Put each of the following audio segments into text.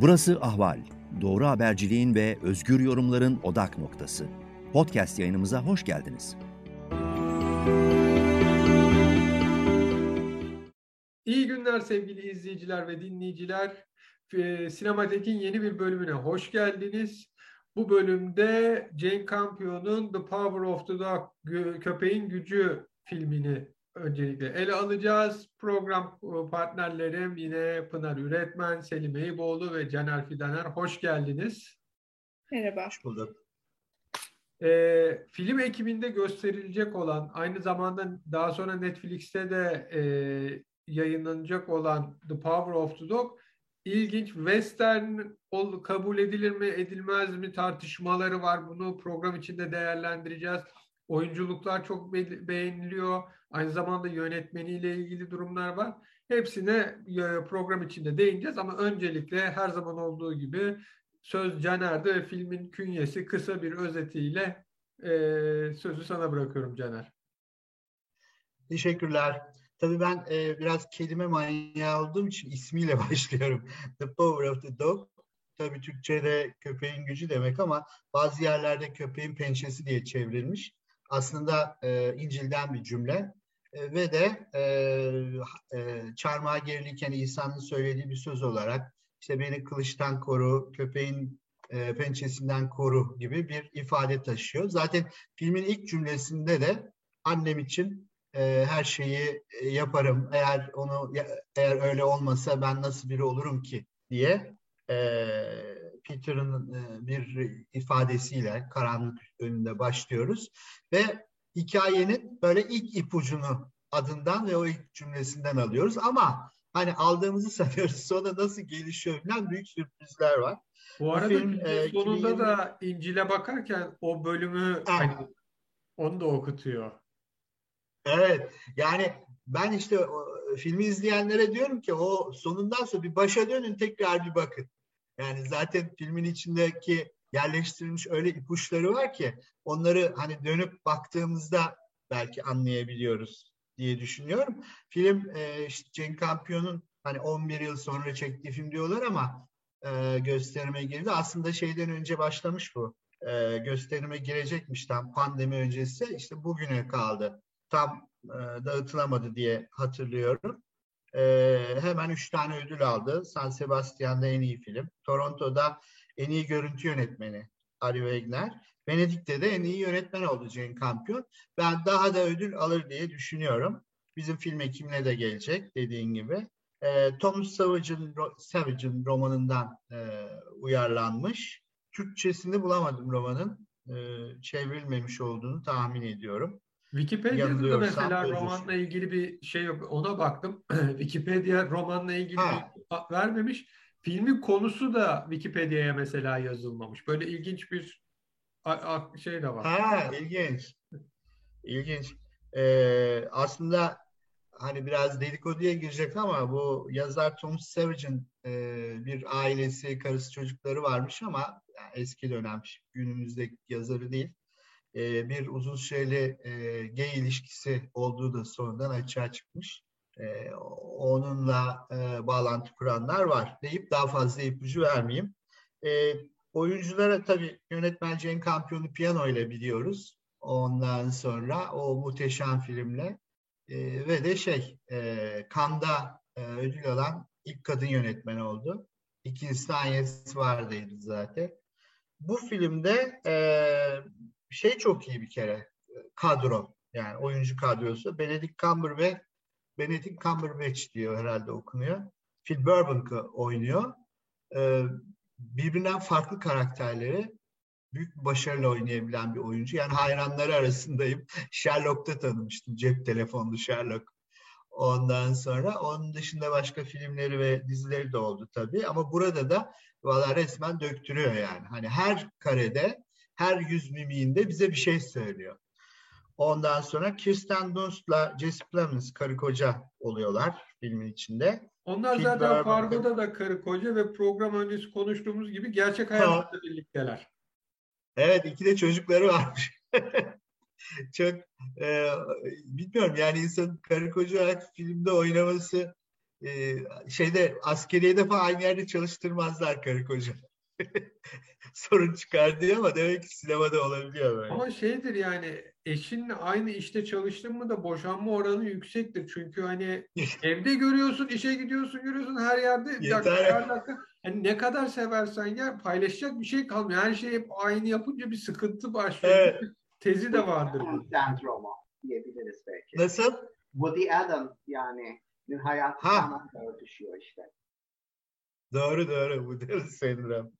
Burası Ahval. Doğru haberciliğin ve özgür yorumların odak noktası. Podcast yayınımıza hoş geldiniz. İyi günler sevgili izleyiciler ve dinleyiciler. Ee, Sinematek'in yeni bir bölümüne hoş geldiniz. Bu bölümde Jane Campion'un The Power of the Dog, Köpeğin Gücü filmini öncelikle ele alacağız. Program e, partnerlerim yine Pınar Üretmen, Selim Eyüboğlu ve Caner Fidaner. Hoş geldiniz. Merhaba. Hoş bulduk. E, film ekibinde gösterilecek olan, aynı zamanda daha sonra Netflix'te de e, yayınlanacak olan The Power of the Dog ilginç western ol, kabul edilir mi edilmez mi tartışmaları var. Bunu program içinde değerlendireceğiz. Oyunculuklar çok be beğeniliyor. Aynı zamanda yönetmeniyle ilgili durumlar var. Hepsine e, program içinde değineceğiz ama öncelikle her zaman olduğu gibi söz Caner'de ve filmin künyesi kısa bir özetiyle e, sözü sana bırakıyorum Caner. Teşekkürler. Tabii ben e, biraz kelime manyağı olduğum için ismiyle başlıyorum. The Power of the Dog. Tabii Türkçe'de köpeğin gücü demek ama bazı yerlerde köpeğin pençesi diye çevrilmiş. Aslında e, İncil'den bir cümle e, ve de e, e, çarmıha geriliyken İsa'nın söylediği bir söz olarak işte beni kılıçtan koru, köpeğin e, pençesinden koru gibi bir ifade taşıyor. Zaten filmin ilk cümlesinde de annem için e, her şeyi e, yaparım. Eğer onu eğer öyle olmasa ben nasıl biri olurum ki diye e, Peter'ın e, bir ifadesiyle karanlık önünde başlıyoruz ve hikayenin böyle ilk ipucunu adından ve o ilk cümlesinden alıyoruz ama hani aldığımızı sanıyoruz sonra nasıl gelişiyor falan büyük sürprizler var. Bu arada film, e, sonunda 2020... da İncil'e bakarken o bölümü hani, onu da okutuyor. Evet yani ben işte o, filmi izleyenlere diyorum ki o sonundan sonra bir başa dönün tekrar bir bakın. Yani zaten filmin içindeki yerleştirilmiş öyle ipuçları var ki onları hani dönüp baktığımızda belki anlayabiliyoruz diye düşünüyorum. Film e, işte Cenk Campion'un hani 11 yıl sonra çektiği film diyorlar ama e, gösterime girdi. Aslında şeyden önce başlamış bu. E, gösterime girecekmiş tam pandemi öncesi. işte bugüne kaldı. Tam e, dağıtılamadı diye hatırlıyorum. E, hemen üç tane ödül aldı. San Sebastian'da en iyi film. Toronto'da en iyi görüntü yönetmeni Ari Wegner. Venedik'te de en iyi yönetmen oldu Jane Campion. Ben daha da ödül alır diye düşünüyorum. Bizim film ekimine de gelecek dediğin gibi. E, Tom Savage'ın Savage'ın romanından e, uyarlanmış. Türkçesini bulamadım romanın. E, çevrilmemiş olduğunu tahmin ediyorum. Wikipedia'da da mesela romanla ilgili bir şey yok. Ona baktım. Wikipedia romanla ilgili ha. bir vermemiş. Filmin konusu da Wikipedia'ya mesela yazılmamış. Böyle ilginç bir şey de var. Ha, ilginç. İlginç. Ee, aslında hani biraz dedikoduya girecek ama bu yazar Tom Savage'ın e, bir ailesi, karısı, çocukları varmış ama yani eski dönem, günümüzdeki yazarı değil. E, bir uzun süreli e, gay ilişkisi olduğu da sonradan açığa çıkmış. E, onunla bağlantı kuranlar var deyip daha fazla ipucu vermeyeyim. Oyunculara tabii yönetmen Cenk Kampiyonu piyano ile biliyoruz. Ondan sonra o muhteşem filmle ve de şey Kanda ödül alan ilk kadın yönetmen oldu. İkincisi Agnes Varda'ydı zaten. Bu filmde e, şey çok iyi bir kere kadro yani oyuncu kadrosu. Benedict Cumberbatch Benedict Cumberbatch diyor herhalde okunuyor. Phil Burbank oynuyor. Ee, birbirinden farklı karakterleri büyük başarıyla oynayabilen bir oyuncu. Yani hayranları arasındayım. Sherlock'ta tanımıştım. Cep telefonlu Sherlock. Ondan sonra onun dışında başka filmleri ve dizileri de oldu tabii. Ama burada da valla resmen döktürüyor yani. Hani her karede, her yüz mimiğinde bize bir şey söylüyor. Ondan sonra Kirsten Dunst'la Jesse Plemons karı koca oluyorlar filmin içinde. Onlar Film zaten Fargo'da da karı koca ve program öncesi konuştuğumuz gibi gerçek hayatta birlikteler. Evet iki de çocukları varmış. Çok e, bilmiyorum yani insan karı koca olarak filmde oynaması e, şeyde askeriyede falan aynı yerde çalıştırmazlar karı koca. Sorun çıkar diye ama demek ki sinemada olabiliyor böyle. Ama şeydir yani eşinle aynı işte çalıştın mı da boşanma oranı yüksektir. Çünkü hani evde görüyorsun, işe gidiyorsun, görüyorsun her yerde. Yeter. Dakika, her dakika. Hani ne kadar seversen gel paylaşacak bir şey kalmıyor. Her şey hep aynı yapınca bir sıkıntı başlıyor. Evet. Tezi de vardır. Sendromu diyebiliriz belki. Nasıl? Woody Allen yani hayatı Ha. örtüşüyor işte. Doğru doğru bu deli sendrom.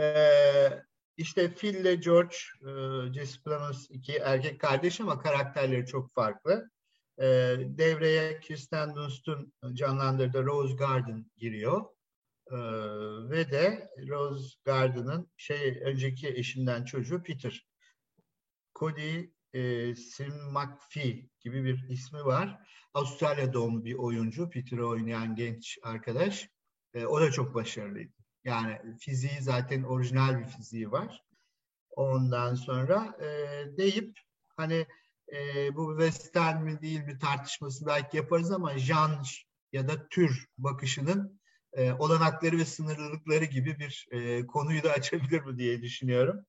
Ee, işte Phil ile George, e, Jesse Plemons iki erkek kardeş ama karakterleri çok farklı. Ee, devreye Kirsten Dunst'un canlandırdığı Rose Garden giriyor. Ee, ve de Rose Garden'ın şey önceki eşinden çocuğu Peter. Cody e, Sim McPhee gibi bir ismi var. Avustralya doğumlu bir oyuncu. Peter'ı oynayan genç arkadaş. E, o da çok başarılıydı. Yani fiziği zaten orijinal bir fiziği var. Ondan sonra e, deyip hani e, bu western mi değil bir tartışması belki yaparız ama janr ya da tür bakışının e, olanakları ve sınırlılıkları gibi bir e, konuyu da açabilir mi diye düşünüyorum.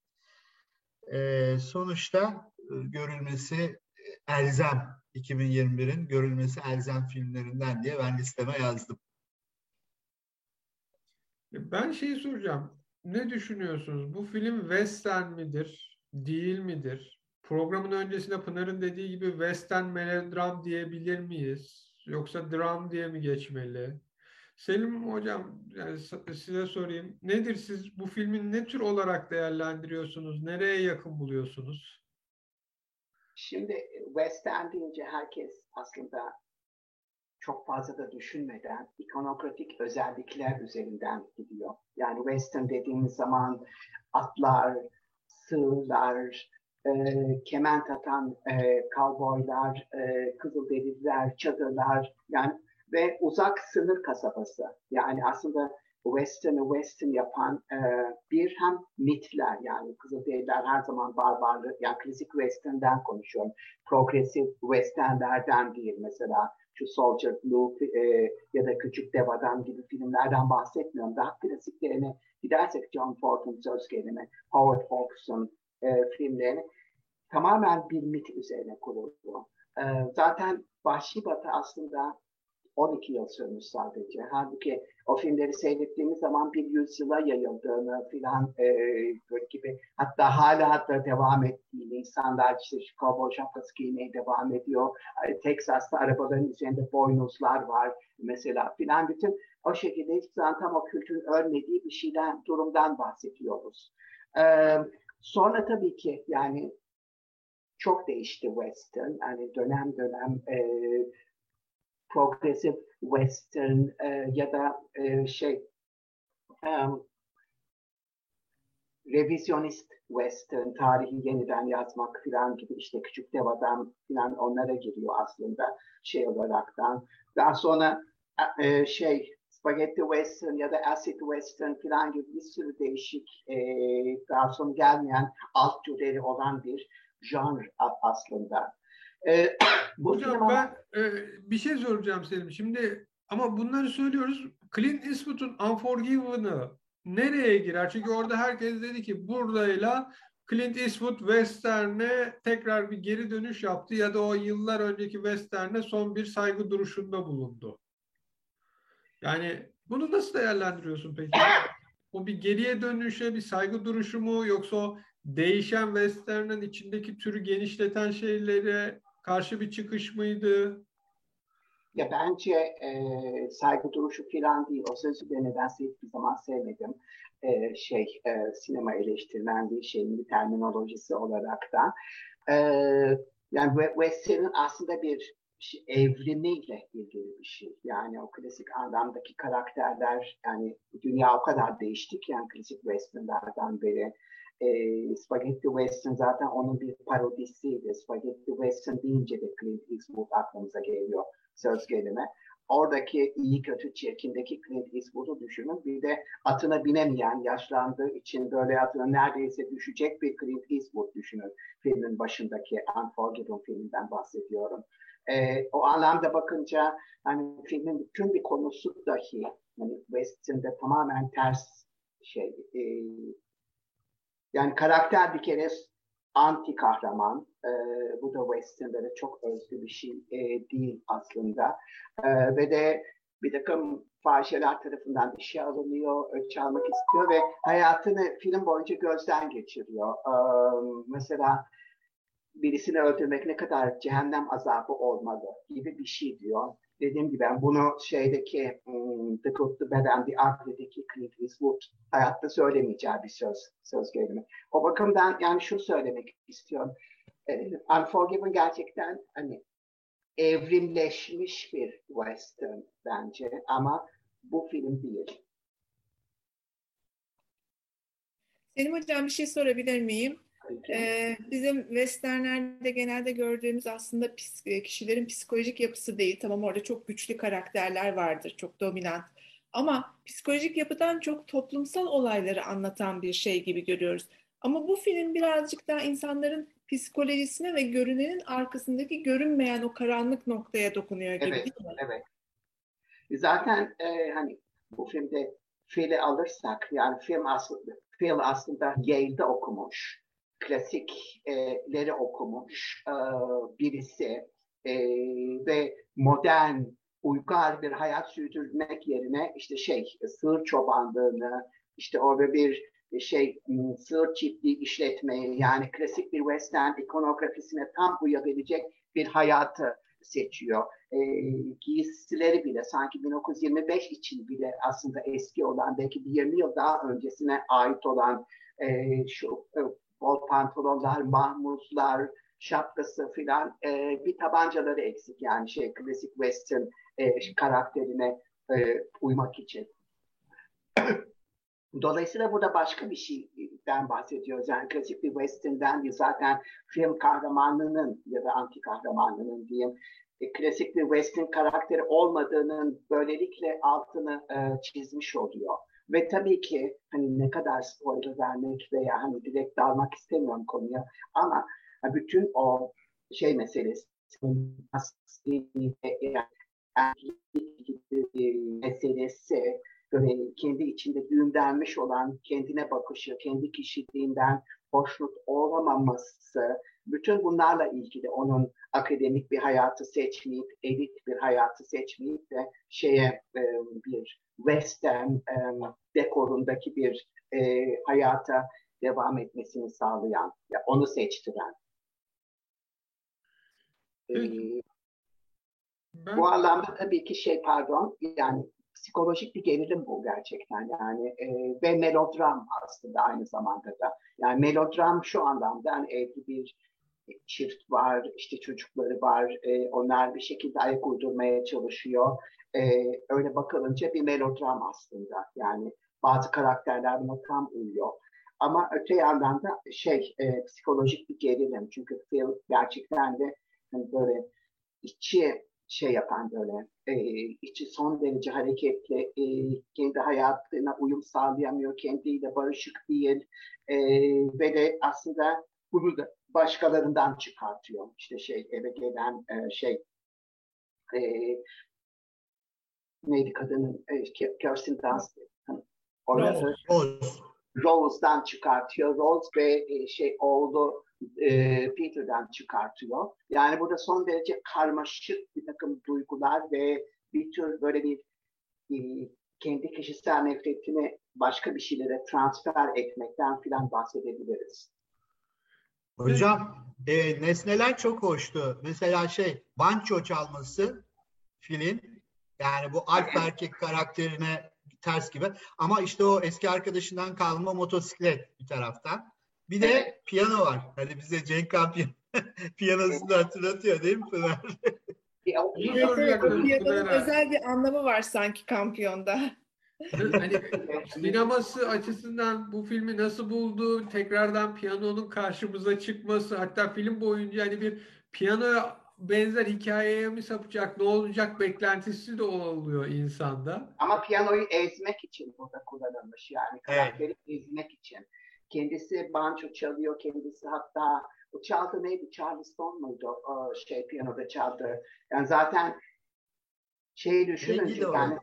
E, sonuçta e, görülmesi elzem 2021'in görülmesi elzem filmlerinden diye ben listeme yazdım. Ben şeyi soracağım. Ne düşünüyorsunuz? Bu film western midir? Değil midir? Programın öncesinde Pınar'ın dediği gibi western melodram diyebilir miyiz? Yoksa dram diye mi geçmeli? Selim hocam yani size sorayım. Nedir siz bu filmin ne tür olarak değerlendiriyorsunuz? Nereye yakın buluyorsunuz? Şimdi western deyince herkes aslında çok fazla da düşünmeden ikonografik özellikler üzerinden gidiyor. Yani western dediğimiz zaman atlar, sığırlar, e, kement atan e, cowboylar, e, kızılderililer, çadırlar yani ve uzak sınır kasabası. Yani aslında Western'ı Western yapan e, bir hem mitler yani Kızılderililer her zaman barbarlı yani klasik Western'den konuşuyorum. Progresif Western'lerden değil mesela şu Soldier Blue e, ya da Küçük Dev Adam gibi filmlerden bahsetmiyorum. Daha klasiklerine gidersek John Ford'un söz gelimi, Howard Hawks'un e, filmlerini tamamen bir mit üzerine kurulu. E, zaten Vahşi Batı aslında 12 yıl sürmüş sadece. Halbuki o filmleri seyrettiğimiz zaman bir yüzyıla yayıldığını filan e, gibi hatta hala hatta devam ettiğini insanlar işte kovboy şapkası giymeye devam ediyor. E, Texas'ta arabaların üzerinde boynuzlar var mesela filan bütün o şekilde hiçbir zaman tam o kültürün ölmediği bir şeyden durumdan bahsediyoruz. E, sonra tabii ki yani çok değişti Western. Yani dönem dönem e, progressive western e, ya da e, şey um, revizyonist western tarihi yeniden yazmak filan gibi işte küçük dev adam filan onlara giriyor aslında şey olaraktan. Daha sonra e, şey spaghetti western ya da acid western filan gibi bir sürü değişik e, daha sonra gelmeyen alt türleri olan bir janr aslında. E, bu Hocam sinema... ben e, bir şey soracağım Selim. Şimdi ama bunları söylüyoruz. Clint Eastwood'un Unforgiven'ı nereye girer? Çünkü orada herkes dedi ki buradayla Clint Eastwood Western'e tekrar bir geri dönüş yaptı ya da o yıllar önceki Western'e son bir saygı duruşunda bulundu. Yani bunu nasıl değerlendiriyorsun peki? O bir geriye dönüşe bir saygı duruşu mu yoksa o değişen Western'ın içindeki türü genişleten şeylere karşı bir çıkış mıydı? Ya bence e, saygı duruşu falan değil. O sözü de nedense hiçbir zaman sevmedim. E, şey e, sinema eleştirmenliği şeyin bir terminolojisi olarak da. E, yani Western'ın aslında bir şey, evrimiyle ilgili bir şey. Yani o klasik anlamdaki karakterler yani dünya o kadar değişti ki yani klasik westernlerden beri e, Spaghetti Western zaten onun bir parodisiydi. Spaghetti Western deyince de Clint Eastwood aklımıza geliyor söz gelime. Oradaki iyi kötü çirkindeki Clint Eastwood'u düşünün. Bir de atına binemeyen, yaşlandığı için böyle atına neredeyse düşecek bir Clint Eastwood düşünün. Filmin başındaki Unforgiven filminden bahsediyorum. E, o anlamda bakınca hani filmin bütün bir konusu dahi hani Western'de tamamen ters şey e, yani karakter bir kere anti kahraman. E, bu da Western'de de çok özgü bir şey e, değil aslında. E, ve de bir takım fahişeler tarafından işe alınıyor, ölç almak istiyor ve hayatını film boyunca gözden geçiriyor. E, mesela birisini öldürmek ne kadar cehennem azabı olmalı gibi bir şey diyor. Dediğim gibi ben bunu şeydeki The Good, The Bad and The Ugly'deki Clint Eastwood hayatta söylemeyeceği bir söz, söz gelimi. O bakımdan yani şunu söylemek istiyorum. Unforgiven gerçekten hani evrimleşmiş bir western bence ama bu film değil. Selim Hocam bir şey sorabilir miyim? Ee, bizim westernlerde genelde gördüğümüz aslında e, kişilerin psikolojik yapısı değil. Tamam orada çok güçlü karakterler vardır, çok dominant. Ama psikolojik yapıdan çok toplumsal olayları anlatan bir şey gibi görüyoruz. Ama bu film birazcık daha insanların psikolojisine ve görünenin arkasındaki görünmeyen o karanlık noktaya dokunuyor gibi evet, değil mi? Evet. Zaten e, hani bu filmde Phil'i alırsak yani film aslında Phil aslında Yale'de okumuş klasikleri okumuş e, birisi e, ve modern uygar bir hayat sürdürmek yerine işte şey sığır çobanlığını işte orada bir şey sığır çiftliği işletmeyi yani klasik bir western ikonografisine tam uyabilecek bir hayatı seçiyor. E, giysileri bile sanki 1925 için bile aslında eski olan belki bir 20 yıl daha öncesine ait olan e, şu e, pantolonlar, mahmuzlar, şapkası filan e, bir tabancaları eksik yani şey klasik western e, karakterine e, uymak için. Dolayısıyla burada başka bir şeyden bahsediyoruz. Yani klasik bir western'den değil zaten film kahramanının ya da anti kahramanının diyeyim e, klasik bir western karakteri olmadığının böylelikle altını e, çizmiş oluyor. Ve tabii ki hani ne kadar spoiler vermek veya hani direkt dalmak istemiyorum konuya ama bütün o şey meselesi meselesi böyle kendi içinde düğümlenmiş olan kendine bakışı, kendi kişiliğinden hoşnut olamaması, bütün bunlarla ilgili onun akademik bir hayatı seçmeyip, elit bir hayatı seçmeyip de şeye bir western dekorundaki bir e, hayata devam etmesini sağlayan, ya onu seçtiren. E, ben... Bu anlamda tabii ki şey pardon, yani psikolojik bir gerilim bu gerçekten yani e, ve melodram aslında aynı zamanda da. Yani melodram şu anlamda yani evli bir çift var, işte çocukları var, e, onlar bir şekilde ayak uydurmaya çalışıyor. E, öyle bakılınca bir melodram aslında. Yani bazı karakterler buna tam uyuyor. Ama öte yandan da şey e, psikolojik bir gerilim. Çünkü Phil gerçekten de hani böyle içi şey yapan böyle e, içi son derece hareketli, e, kendi hayatına uyum sağlayamıyor, kendiyle barışık değil e, ve de aslında bunu da başkalarından çıkartıyor. İşte şey eve gelen e, şey e, neydi kadının e, Kirsten Dunst Rose. Rose. Rose'dan çıkartıyor. Rose ve e, şey oğlu e, Peter'dan çıkartıyor. Yani burada son derece karmaşık bir takım duygular ve bir tür böyle bir e, kendi kişisel nefretini başka bir şeylere transfer etmekten filan bahsedebiliriz. Hocam e, nesneler çok hoştu. Mesela şey banço çalması film yani bu alp erkek karakterine ters gibi. Ama işte o eski arkadaşından kalma motosiklet bir taraftan. Bir de piyano var. Hani bize Cenk Kampiyon piyanosunu hatırlatıyor değil mi Pınar? Piyanonun özel bir anlamı var sanki kampiyonda. Hani sineması açısından bu filmi nasıl buldu? Tekrardan piyanonun karşımıza çıkması, hatta film boyunca hani bir piyano benzer hikayeye mi sapacak, ne olacak beklentisi de oluyor insanda. Ama piyanoyu ezmek için burada kullanılmış yani karakteri evet. ezmek için. Kendisi banço çalıyor, kendisi hatta O çaldı neydi? Charleston muydu? O şey piyanoda çaldı. Yani zaten şey düşününce yani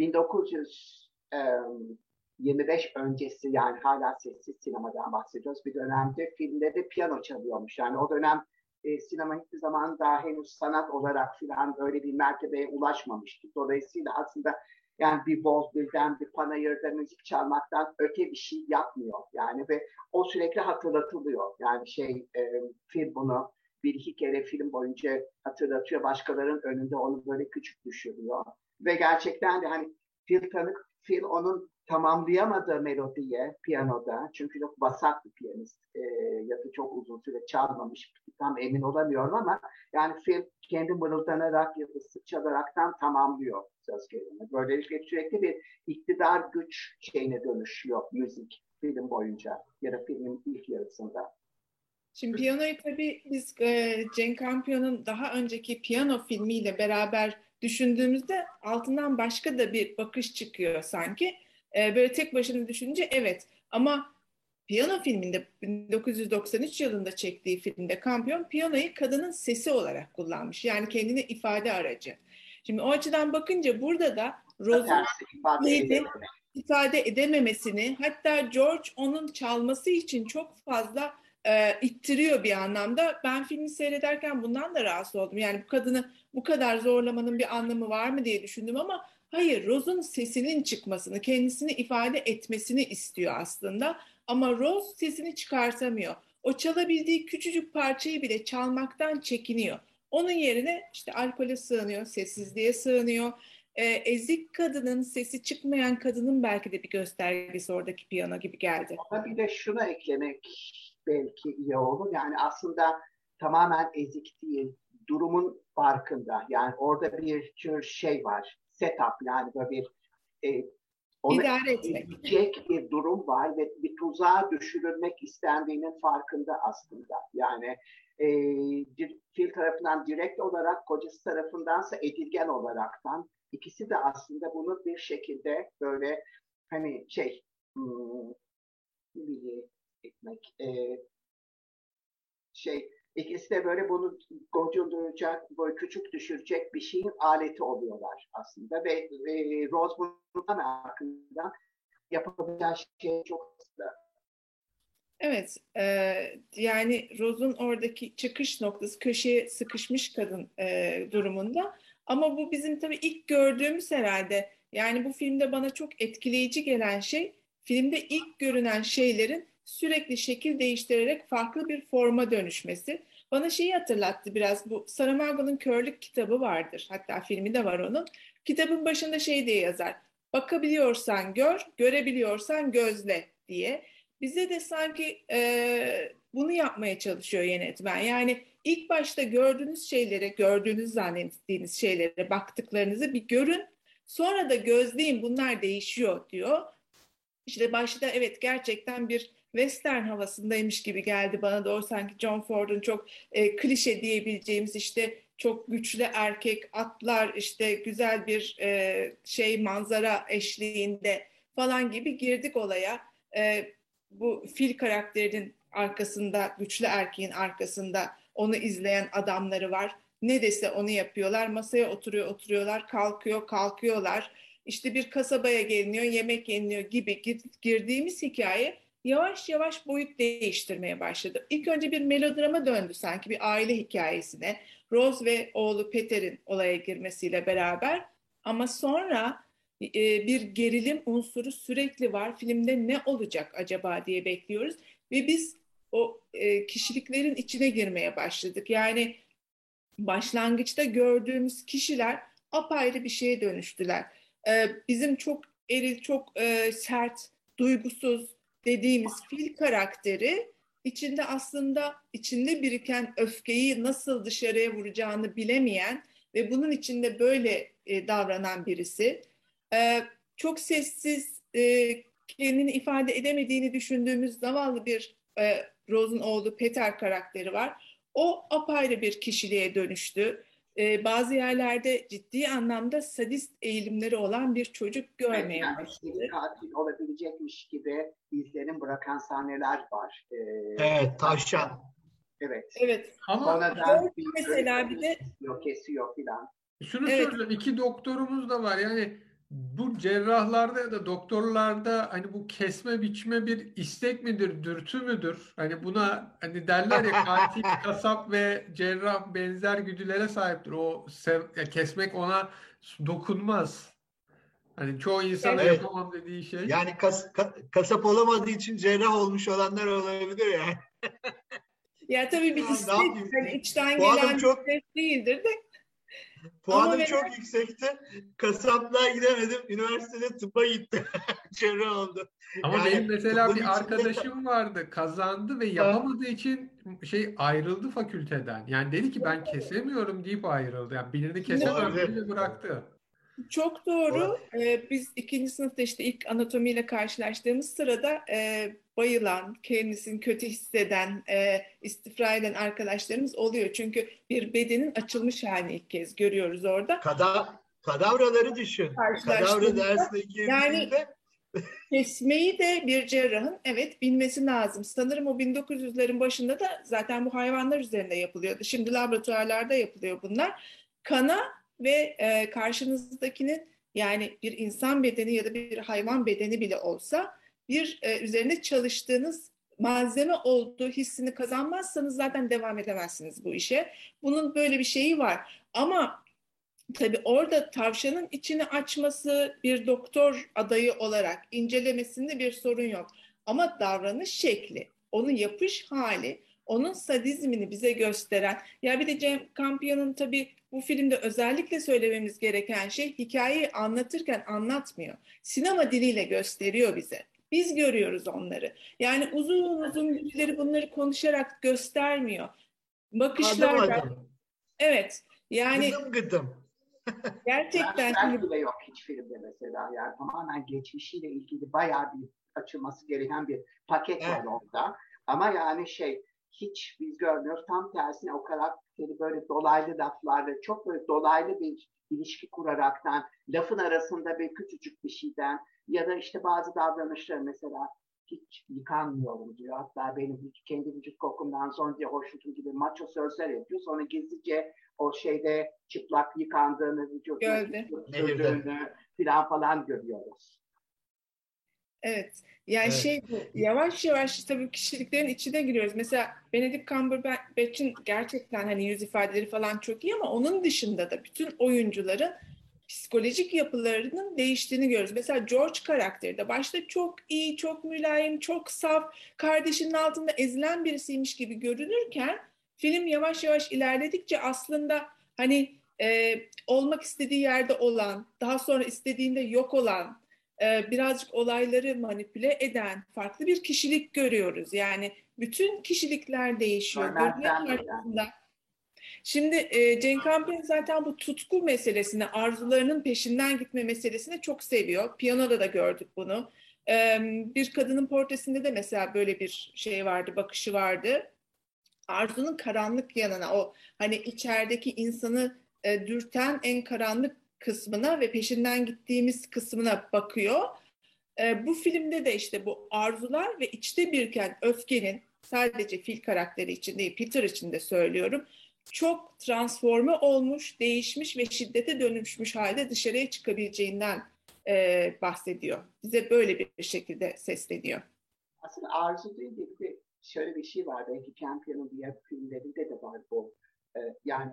1925 öncesi yani hala sessiz sinemadan bahsediyoruz. Bir dönemde filmde piyano çalıyormuş. Yani o dönem e, sinema hiçbir zaman daha henüz sanat olarak filan öyle bir mertebeye ulaşmamıştı. Dolayısıyla aslında yani bir vaudeville'den, bir panayırda müzik çalmaktan öte bir şey yapmıyor. Yani ve o sürekli hatırlatılıyor. Yani şey e, film bunu bir iki kere film boyunca hatırlatıyor. Başkalarının önünde onu böyle küçük düşürüyor. Ve gerçekten de hani Phil tanık, Phil onun tamamlayamadığı melodiye piyanoda çünkü çok vasat bir piyanist e, ya da çok uzun süre çalmamış tam emin olamıyorum ama yani Phil kendi mırıldanarak ya da sık çalaraktan tamamlıyor söz gelimi. Böylelikle sürekli bir iktidar güç şeyine dönüşüyor müzik film boyunca ya da filmin ilk yarısında. Şimdi piyanoyu tabii biz e, Cenk Campion'un daha önceki piyano filmiyle beraber düşündüğümüzde altından başka da bir bakış çıkıyor sanki. E, böyle tek başına düşününce evet ama piyano filminde 1993 yılında çektiği filmde Kampiyon piyanoyu kadının sesi olarak kullanmış. Yani kendini ifade aracı. Şimdi o açıdan bakınca burada da Rose'un ifade, ifade edememesini hatta George onun çalması için çok fazla e, ittiriyor bir anlamda. Ben filmi seyrederken bundan da rahatsız oldum. Yani bu kadını bu kadar zorlamanın bir anlamı var mı diye düşündüm ama hayır Rose'un sesinin çıkmasını, kendisini ifade etmesini istiyor aslında. Ama Rose sesini çıkartamıyor. O çalabildiği küçücük parçayı bile çalmaktan çekiniyor. Onun yerine işte alkole sığınıyor, sessizliğe sığınıyor. Ee, ezik kadının, sesi çıkmayan kadının belki de bir göstergesi oradaki piyano gibi geldi. Ama bir de şuna eklemek belki iyi olur. Yani aslında tamamen ezik değil, durumun farkında. Yani orada bir tür şey var, setup yani böyle bir e, onu İdare etmek. bir durum var ve bir tuzağa düşürülmek istendiğinin farkında aslında. Yani e, fil tarafından direkt olarak, kocası tarafındansa edilgen olaraktan ikisi de aslında bunu bir şekilde böyle hani şey hmm, etmek e, şey ikisi de böyle bunu gocunduracak, böyle küçük düşürecek bir şeyin aleti oluyorlar aslında ve, ve Rose bunun hakkında yapabileceği şey çok hızlı. Evet, e, yani Rose'un oradaki çıkış noktası köşeye sıkışmış kadın e, durumunda. Ama bu bizim tabii ilk gördüğümüz herhalde. Yani bu filmde bana çok etkileyici gelen şey, filmde ilk görünen şeylerin sürekli şekil değiştirerek farklı bir forma dönüşmesi. Bana şeyi hatırlattı biraz bu Saramago'nun Körlük kitabı vardır. Hatta filmi de var onun. Kitabın başında şey diye yazar. Bakabiliyorsan gör, görebiliyorsan gözle diye. Bize de sanki e, bunu yapmaya çalışıyor yönetmen. Yani ilk başta gördüğünüz şeylere, gördüğünüz zannettiğiniz şeylere baktıklarınızı bir görün. Sonra da gözleyin bunlar değişiyor diyor. İşte başta evet gerçekten bir western havasındaymış gibi geldi bana doğru sanki John Ford'un çok e, klişe diyebileceğimiz işte çok güçlü erkek atlar işte güzel bir e, şey manzara eşliğinde falan gibi girdik olaya. E, bu fil karakterinin arkasında güçlü erkeğin arkasında onu izleyen adamları var. Ne dese onu yapıyorlar. Masaya oturuyor oturuyorlar, kalkıyor kalkıyorlar. İşte bir kasabaya geliniyor, yemek yeniliyor gibi girdiğimiz hikaye yavaş yavaş boyut değiştirmeye başladı. İlk önce bir melodrama döndü sanki bir aile hikayesine. Rose ve oğlu Peter'in olaya girmesiyle beraber ama sonra e, bir gerilim unsuru sürekli var. Filmde ne olacak acaba diye bekliyoruz ve biz o e, kişiliklerin içine girmeye başladık. Yani başlangıçta gördüğümüz kişiler apayrı bir şeye dönüştüler. E, bizim çok eril, çok sert, duygusuz, dediğimiz fil karakteri içinde aslında içinde biriken öfkeyi nasıl dışarıya vuracağını bilemeyen ve bunun içinde böyle e, davranan birisi. E, çok sessiz, e, kendini ifade edemediğini düşündüğümüz zavallı bir e, Rose'un oğlu Peter karakteri var. O apayrı bir kişiliğe dönüştü e, bazı yerlerde ciddi anlamda sadist eğilimleri olan bir çocuk görmeye başladı. katil olabilecekmiş gibi izlenim bırakan sahneler var. Ee, evet, tavşan. Evet. Evet. Ama Sonradan mesela bir de kesiyor, kesiyor filan. şunu Evet. söyleyeceğim. iki doktorumuz da var. Yani bu cerrahlarda ya da doktorlarda hani bu kesme biçme bir istek midir, dürtü müdür? Hani buna hani derler ya katil, kasap ve cerrah benzer güdülere sahiptir. O sev- ya kesmek ona dokunmaz. Hani çoğu insanın Evet. yapamam dediği şey. Yani kas, ka- kasap olamadığı için cerrah olmuş olanlar olabilir yani. ya tabii bir istek hani içten Puanım gelen bir çok- istek değildir de Puanım Ama çok yüksekti. Kasaplığa gidemedim. Üniversitede tıbba gittim. cerrah oldu. Ama Yani benim mesela bir içinde- arkadaşım vardı kazandı ve yapamadığı için şey ayrıldı fakülteden. Yani dedi ki ben kesemiyorum deyip ayrıldı. Yani birini kesemem dedi bıraktı. Çok doğru. Ee, biz ikinci sınıfta işte ilk anatomiyle karşılaştığımız sırada e, bayılan, kendisini kötü hisseden, e, istifra eden arkadaşlarımız oluyor. Çünkü bir bedenin açılmış halini ilk kez görüyoruz orada. Kada, kadavraları düşün. Kadavra dersine girdiğinde kesmeyi de bir cerrahın evet bilmesi lazım. Sanırım o 1900'lerin başında da zaten bu hayvanlar üzerinde yapılıyordu. Şimdi laboratuvarlarda yapılıyor bunlar. Kana ve e, karşınızdakinin yani bir insan bedeni ya da bir hayvan bedeni bile olsa bir e, üzerinde çalıştığınız malzeme olduğu hissini kazanmazsanız zaten devam edemezsiniz bu işe. Bunun böyle bir şeyi var. Ama tabii orada tavşanın içini açması bir doktor adayı olarak incelemesinde bir sorun yok. Ama davranış şekli, onun yapış hali, onun sadizmini bize gösteren, ya bir de Cem Campion'un tabii bu filmde özellikle söylememiz gereken şey hikayeyi anlatırken anlatmıyor. Sinema diliyle gösteriyor bize. Biz görüyoruz onları. Yani uzun uzun güçleri bunları konuşarak göstermiyor. Bakışlarla, evet. Yani Gıdım gıdım. gerçekten Flashback bile yok hiç filmde mesela. Yani tamamen geçmişiyle ilgili bayağı bir açılması gereken bir paket var Evet. orada. Ama yani şey hiç biz görmüyoruz. Tam tersine o karakteri böyle dolaylı laflarla çok böyle dolaylı bir ilişki kuraraktan lafın arasında bir küçücük bir şeyden ya da işte bazı davranışlar mesela hiç yıkanmıyorum diyor. Hatta benim kendi vücut kokumdan sonra diye hoşnutum gibi maço sözler yapıyor. Sonra gizlice o şeyde çıplak yıkandığını, vücudunu sürdüğünü filan falan görüyoruz. Evet. Yani Evet. şey bu, yavaş yavaş tabii kişiliklerin içine giriyoruz. Mesela Benedict Cumberbatch'in gerçekten hani yüz ifadeleri falan çok iyi ama onun dışında da bütün oyuncuların psikolojik yapılarının değiştiğini görüyoruz. Mesela George karakteri de başta çok iyi, çok mülayim, çok saf, kardeşinin altında ezilen birisiymiş gibi görünürken film yavaş yavaş ilerledikçe aslında hani e, olmak istediği yerde olan, daha sonra istediğinde yok olan, e, birazcık olayları manipüle eden farklı bir kişilik görüyoruz. Yani bütün kişilikler değişiyor. Görünen. Şimdi e, Jane Campion zaten bu tutku meselesini, arzularının peşinden gitme meselesini çok seviyor. Piyanoda da gördük bunu. E, bir kadının portresinde de mesela böyle bir şey vardı, bakışı vardı. Arzunun karanlık yanına, o hani içerideki insanı e, dürten en karanlık kısmına ve peşinden gittiğimiz kısmına bakıyor. E, bu filmde de işte bu arzular ve içte biriken öfkenin sadece fil karakteri için değil Peter için de söylüyorum çok transforme olmuş, değişmiş ve şiddete dönüşmüş halde dışarıya çıkabileceğinden e, bahsediyor. Bize böyle bir şekilde sesleniyor. Aslında arzu değil de şöyle bir şey var. Belki Campion'un diğer filmlerinde de var bu. Ee, yani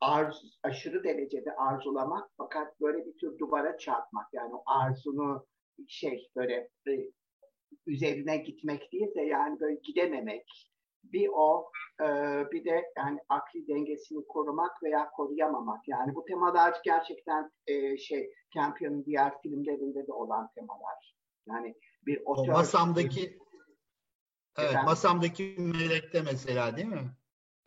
arzu, aşırı derecede arzulamak fakat böyle bir tür duvara çarpmak. Yani o arzunu şey böyle e, üzerine gitmek değil de yani böyle gidememek. Bir o e, bir de yani akli dengesini korumak veya koruyamamak. Yani bu temalar gerçekten e, şey Campion'un diğer filmlerinde de olan temalar. Yani bir O otör, masamdaki evet, masamdaki melekte mesela değil mi?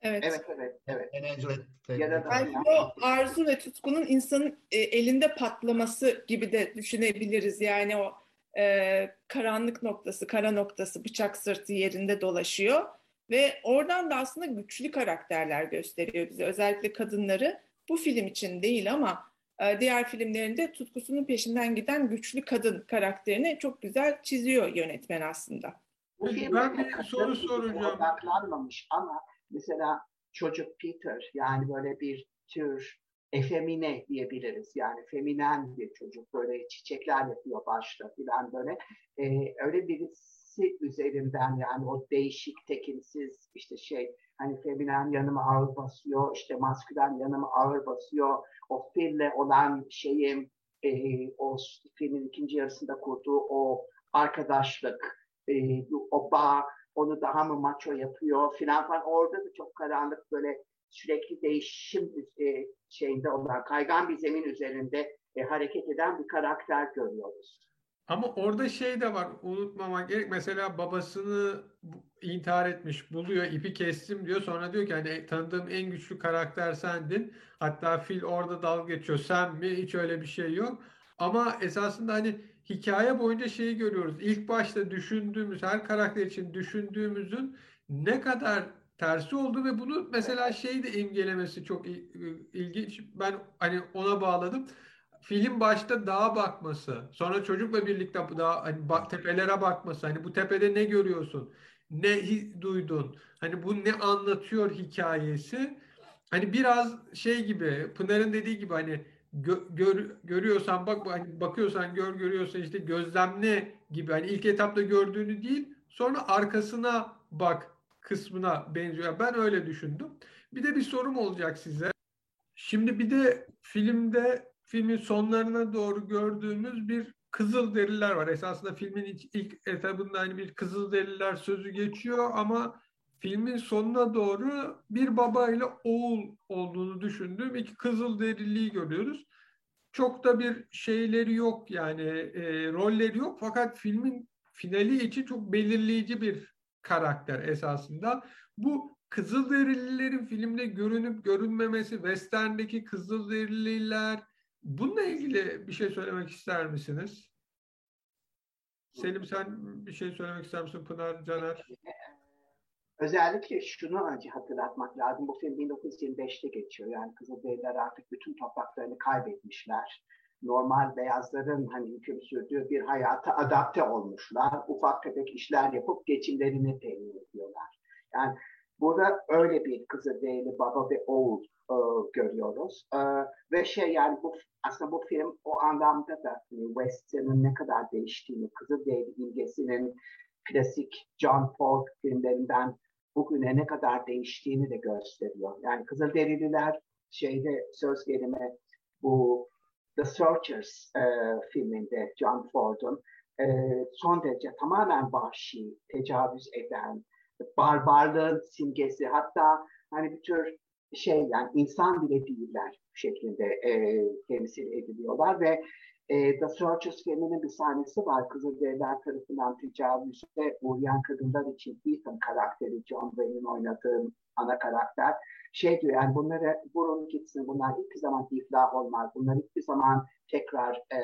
Evet. Evet evet evet. Belki o arzu ve tutkunun insanın e, elinde patlaması gibi de düşünebiliriz. Yani o e, karanlık noktası, kara noktası, bıçak sırtı yerinde dolaşıyor. Ve oradan da aslında güçlü karakterler gösteriyor bize. Özellikle kadınları bu film için değil ama e, diğer filmlerinde tutkusunun peşinden giden güçlü kadın karakterini çok güzel çiziyor yönetmen aslında. Bu filmde ben de bir soru soracağım. Odaklanmamış ama mesela çocuk Peter yani böyle bir tür efemine diyebiliriz. Yani feminen bir çocuk böyle çiçekler yapıyor başta filan böyle. Ee, öyle birisi üzerinden yani o değişik tekinsiz işte şey hani feminen yanıma ağır basıyor işte maskülen yanıma ağır basıyor o fille olan şeyim e, o filmin ikinci yarısında kurduğu o arkadaşlık e, o bağ onu daha mı maço yapıyor filan falan orada da çok karanlık böyle sürekli değişim e, şeyinde olan kaygan bir zemin üzerinde e, hareket eden bir karakter görüyoruz. Ama orada şey de var unutmamak gerek. Mesela babasını intihar etmiş, buluyor, ipi kestim diyor. Sonra diyor ki hani tanıdığım en güçlü karakter sendin. Hatta fil orada dalga geçiyor. Sen mi? Hiç öyle bir şey yok. Ama esasında hani hikaye boyunca şeyi görüyoruz. İlk başta düşündüğümüz, her karakter için düşündüğümüzün ne kadar tersi oldu ve bunu mesela şey de imgelemesi çok ilginç. Ben hani ona bağladım. Film başta dağa bakması, sonra çocukla birlikte daha hani bak, tepelere bakması. Hani bu tepede ne görüyorsun? Ne duydun? Hani bu ne anlatıyor hikayesi? Hani biraz şey gibi Pınar'ın dediği gibi hani gö, gör, görüyorsan bak bakıyorsan gör görüyorsan işte gözlemle gibi hani ilk etapta gördüğünü değil sonra arkasına bak kısmına benziyor. Ben öyle düşündüm. Bir de bir sorum olacak size. Şimdi bir de filmde filmin sonlarına doğru gördüğümüz bir kızıl deriler var. Esasında filmin ilk, ilk etabında hani bir kızıl deriler sözü geçiyor ama filmin sonuna doğru bir baba ile oğul olduğunu düşündüğüm iki kızıl deriliği görüyoruz. Çok da bir şeyleri yok yani e, rolleri yok fakat filmin finali için çok belirleyici bir karakter esasında. Bu Kızılderililerin filmde görünüp görünmemesi, Western'deki Kızılderililer bununla ilgili bir şey söylemek ister misiniz? Selim sen bir şey söylemek ister misin Pınar, Caner? Özellikle şunu önce hatırlatmak lazım. Bu film 1925'te geçiyor. Yani Kızılderililer artık bütün topraklarını kaybetmişler. Normal beyazların hani hüküm sürdüğü bir hayata adapte olmuşlar. Ufak tefek işler yapıp geçimlerini temin ediyorlar. Yani burada öyle bir Kızılderili baba ve oğul e, görüyoruz. E, ve şey yani bu aslında bu film o anlamda da hani Western'ın ne kadar değiştiğini, Kızılderili imgesinin klasik John Ford filmlerinden bugüne ne kadar değiştiğini de gösteriyor. Yani Kızılderililer şeyde söz gelimi bu The Searchers e, filminde John Ford'un e, son derece tamamen vahşi, tecavüz eden, barbarlığın simgesi hatta hani bir tür şey yani insan bile değiller şeklinde e, temsil ediliyorlar ve e, The Searchers filminin bir sahnesi var. Kızılderililer tarafından tecavüze uğrayan kadınlar için Ethan karakteri, John Wayne'in oynadığı ana karakter şey diyor yani bunları vurun gitsin bunlar hiçbir zaman iflah olmaz. Bunlar hiçbir zaman tekrar e,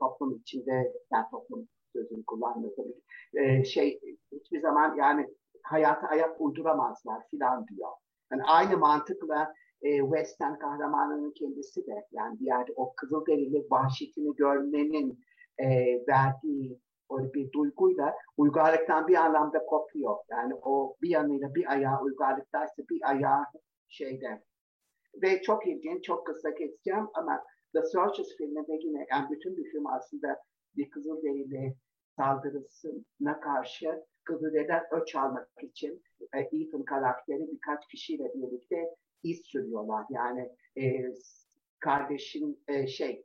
toplum içinde yani toplum sözünü kullanmıyor tabii. E, şey hiçbir zaman yani hayata ayak uyduramazlar filan diyor. Yani aynı mantıkla e, Western kahramanının kendisi de yani yerde o Kızılderili vahşetini görmenin e, verdiği öyle bir duyguyla uygarlıktan bir anlamda kopuyor. Yani o bir yanıyla bir ayağı uygarlıktaysa bir ayağı şeyde. Ve çok ilginç, çok kısa geçeceğim ama The Searchers filminde yine yani bütün bir film aslında bir Kızılderili saldırısına karşı Kızılderililer öç almak için e, Ethan karakteri birkaç kişiyle birlikte iz sürüyorlar. Yani e, kardeşin e, şey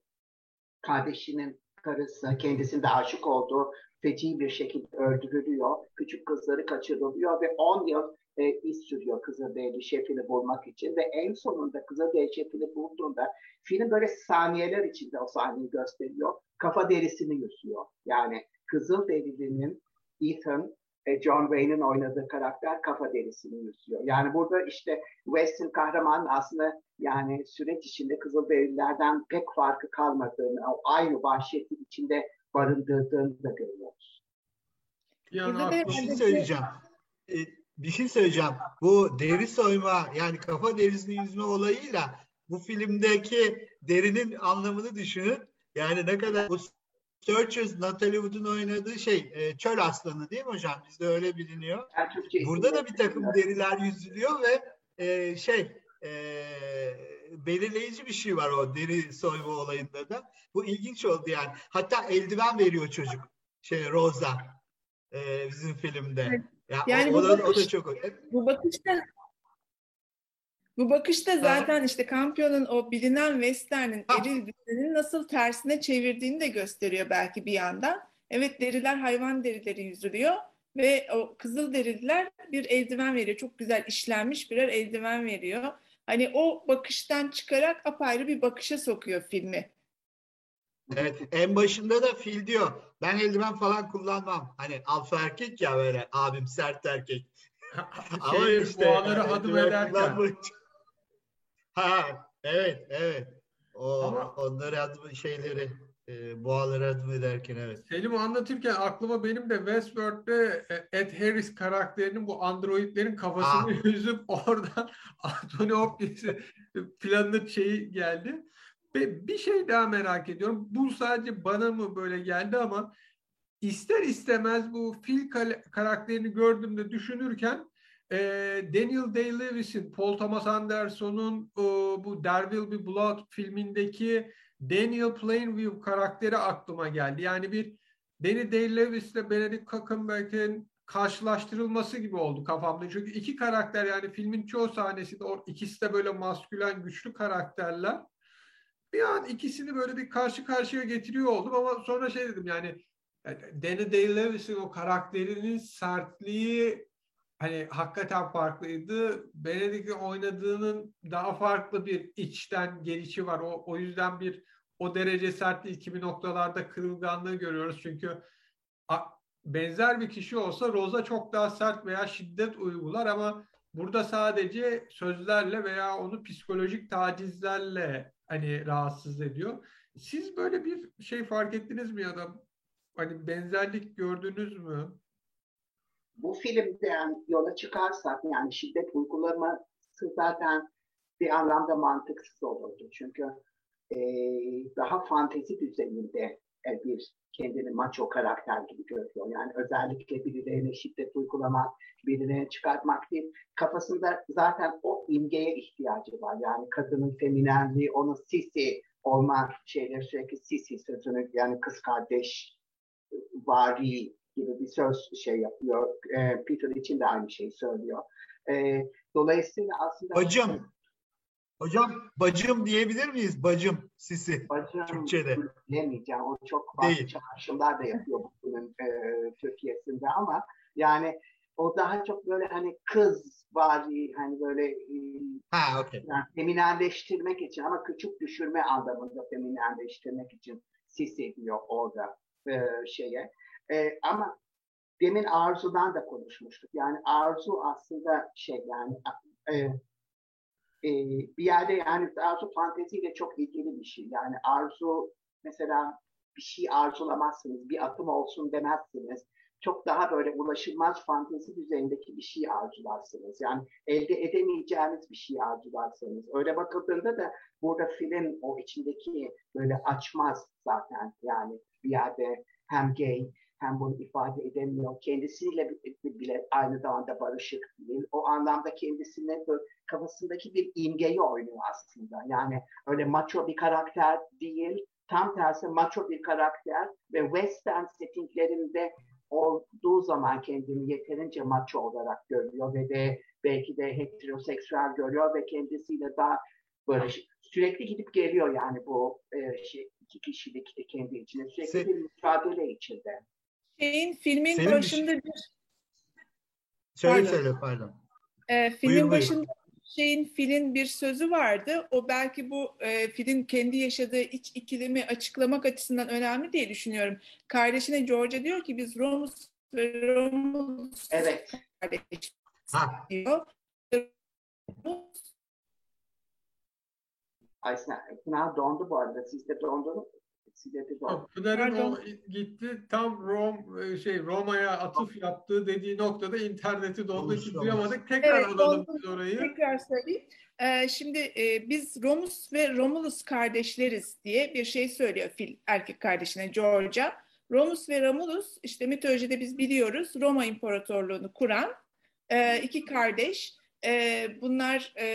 kardeşinin karısı kendisinde aşık olduğu feci bir şekilde öldürülüyor. Küçük kızları kaçırılıyor ve 10 yıl e, iz sürüyor Kızılderili şefini bulmak için ve en sonunda Kızılderili şefini bulduğunda film böyle saniyeler içinde o sahneyi gösteriyor. Kafa derisini yüzüyor. Yani Kızılderili'nin Ethan John Wayne'in oynadığı karakter kafa derisini yüzüyor. Yani burada işte Western kahramanın aslında yani süreç içinde Kızılderililerden pek farkı kalmadığını, aynı vahşeti içinde barındırdığını da görüyoruz. Yani bir şey söyleyeceğim. Ee, bir şey söyleyeceğim. Bu deri soyma yani kafa derisini yüzme olayıyla bu filmdeki derinin anlamını düşünün. Yani ne kadar bu Searchers, Natalie Wood'un oynadığı şey e, Çöl Aslanı değil mi hocam? Bizde öyle biliniyor. Burada da bir takım deriler yüzülüyor ve e, şey e, belirleyici bir şey var o deri soyma olayında da. Bu ilginç oldu yani. Hatta eldiven veriyor çocuk. Şey Rosa e, bizim filmde. Ya yani o, o, bu da, bakış, o da çok bu bakışta bu bakışta zaten işte Kampion'un o bilinen western'in eril düzenini nasıl tersine çevirdiğini de gösteriyor belki bir yandan. Evet deriler hayvan derileri yüzülüyor ve o kızıl deriler bir eldiven veriyor. Çok güzel işlenmiş birer eldiven veriyor. Hani o bakıştan çıkarak apayrı bir bakışa sokuyor filmi. Evet en başında da fil diyor. Ben eldiven falan kullanmam. Hani alfa erkek ya böyle abim sert erkek. Ama şey, işte boğaları hadım ederken. Ha evet evet. O Ama, onları adım şeyleri e, boğaları adım ederken evet. Selim anlatırken aklıma benim de Westworld'de e, Ed Harris karakterinin bu androidlerin kafasını Aa. yüzüp oradan Anthony Hopkins'in planlı şeyi geldi. Ve bir şey daha merak ediyorum. Bu sadece bana mı böyle geldi ama ister istemez bu Phil karakterini gördüğümde düşünürken e, Daniel Day-Lewis'in, Paul Thomas Anderson'un e, bu There Will Be Blood filmindeki Daniel Plainview karakteri aklıma geldi. Yani bir Danny Day-Lewis ile Benedict Cumberbatch'in karşılaştırılması gibi oldu kafamda. Çünkü iki karakter yani filmin çoğu sahnesinde o ikisi de böyle maskülen güçlü karakterler. Bir an ikisini böyle bir karşı karşıya getiriyor oldum ama sonra şey dedim yani Danny Day-Lewis'in o karakterinin sertliği hani hakikaten farklıydı. Benedict'in oynadığının daha farklı bir içten gelişi var. O, o yüzden bir o derece sert değil kimi noktalarda kırılganlığı görüyoruz. Çünkü a, benzer bir kişi olsa Rosa çok daha sert veya şiddet uygular ama burada sadece sözlerle veya onu psikolojik tacizlerle hani rahatsız ediyor. Siz böyle bir şey fark ettiniz mi ya da hani benzerlik gördünüz mü? Bu filmden yola çıkarsak yani şiddet uygulaması zaten bir anlamda mantıksız olurdu. Çünkü e, daha fantezi düzeyinde e, bir kendini maço karakter gibi görüyor. Yani özellikle birilerine şiddet uygulamak, birilerine çıkartmak değil. Kafasında zaten o imgeye ihtiyacı var. Yani kadının feminenliği, onun sisi olma şeyleri sürekli sisi sözünü yani kız kardeş vari gibi bir söz şey yapıyor. E, Peter için de aynı şeyi söylüyor. E, dolayısıyla aslında... Bacım. Hocam bacım diyebilir miyiz? Bacım sisi bacım, Türkçe'de. Diyemeyeceğim. O çok farklı çağrışımlar da yapıyor bunun e, Türkiye'sinde ama yani o daha çok böyle hani kız vari hani böyle e, ha, okay. yani feminenleştirmek için ama küçük düşürme anlamında feminenleştirmek için sisi diyor orada e, şeye. E, ama demin Arzu'dan da konuşmuştuk. Yani Arzu aslında şey yani e, e, bir yerde yani Arzu fanteziyle çok ilgili bir şey. Yani Arzu mesela bir şey arzulamazsınız, bir atım olsun demezsiniz. Çok daha böyle ulaşılmaz fantezi düzeyindeki bir şey arzularsınız. Yani elde edemeyeceğiniz bir şey arzularsınız. Öyle bakıldığında da burada film o içindeki böyle açmaz zaten. Yani bir yerde hem gay hem bunu ifade edemiyor. Kendisiyle bile aynı zamanda barışık değil. O anlamda kendisine kafasındaki bir imgeyi oynuyor aslında. Yani öyle macho bir karakter değil. Tam tersi macho bir karakter ve western settinglerinde olduğu zaman kendini yeterince macho olarak görüyor ve de belki de heteroseksüel görüyor ve kendisiyle daha barış sürekli gidip geliyor yani bu e, şey, iki kişilik kendi içinde sürekli Se bir mücadele içinde şeyin filmin Senin başında bir, bir... Söyle pardon. söyle pardon. Ee, filmin buyur, başında buyur. şeyin filin bir sözü vardı. O belki bu e, filin kendi yaşadığı iç ikilimi açıklamak açısından önemli diye düşünüyorum. Kardeşine George'a diyor ki biz Romus ve Romulus evet. kardeş diyor. Ay sınav dondu bu arada. Siz de dondu De doğru. Pınar'ın o gitti tam Rom e, şey Roma'ya atıf yaptığı dediği noktada interneti ki olmuş. duyamadık. Tekrar Evet, alalım biz orayı. Tekrar söyleyeyim. Ee, şimdi e, biz Romus ve Romulus kardeşleriz diye bir şey söylüyor fil erkek kardeşine Georgia. Romus ve Romulus işte mitolojide biz biliyoruz Roma İmparatorluğunu kuran e, iki kardeş. E, bunlar e,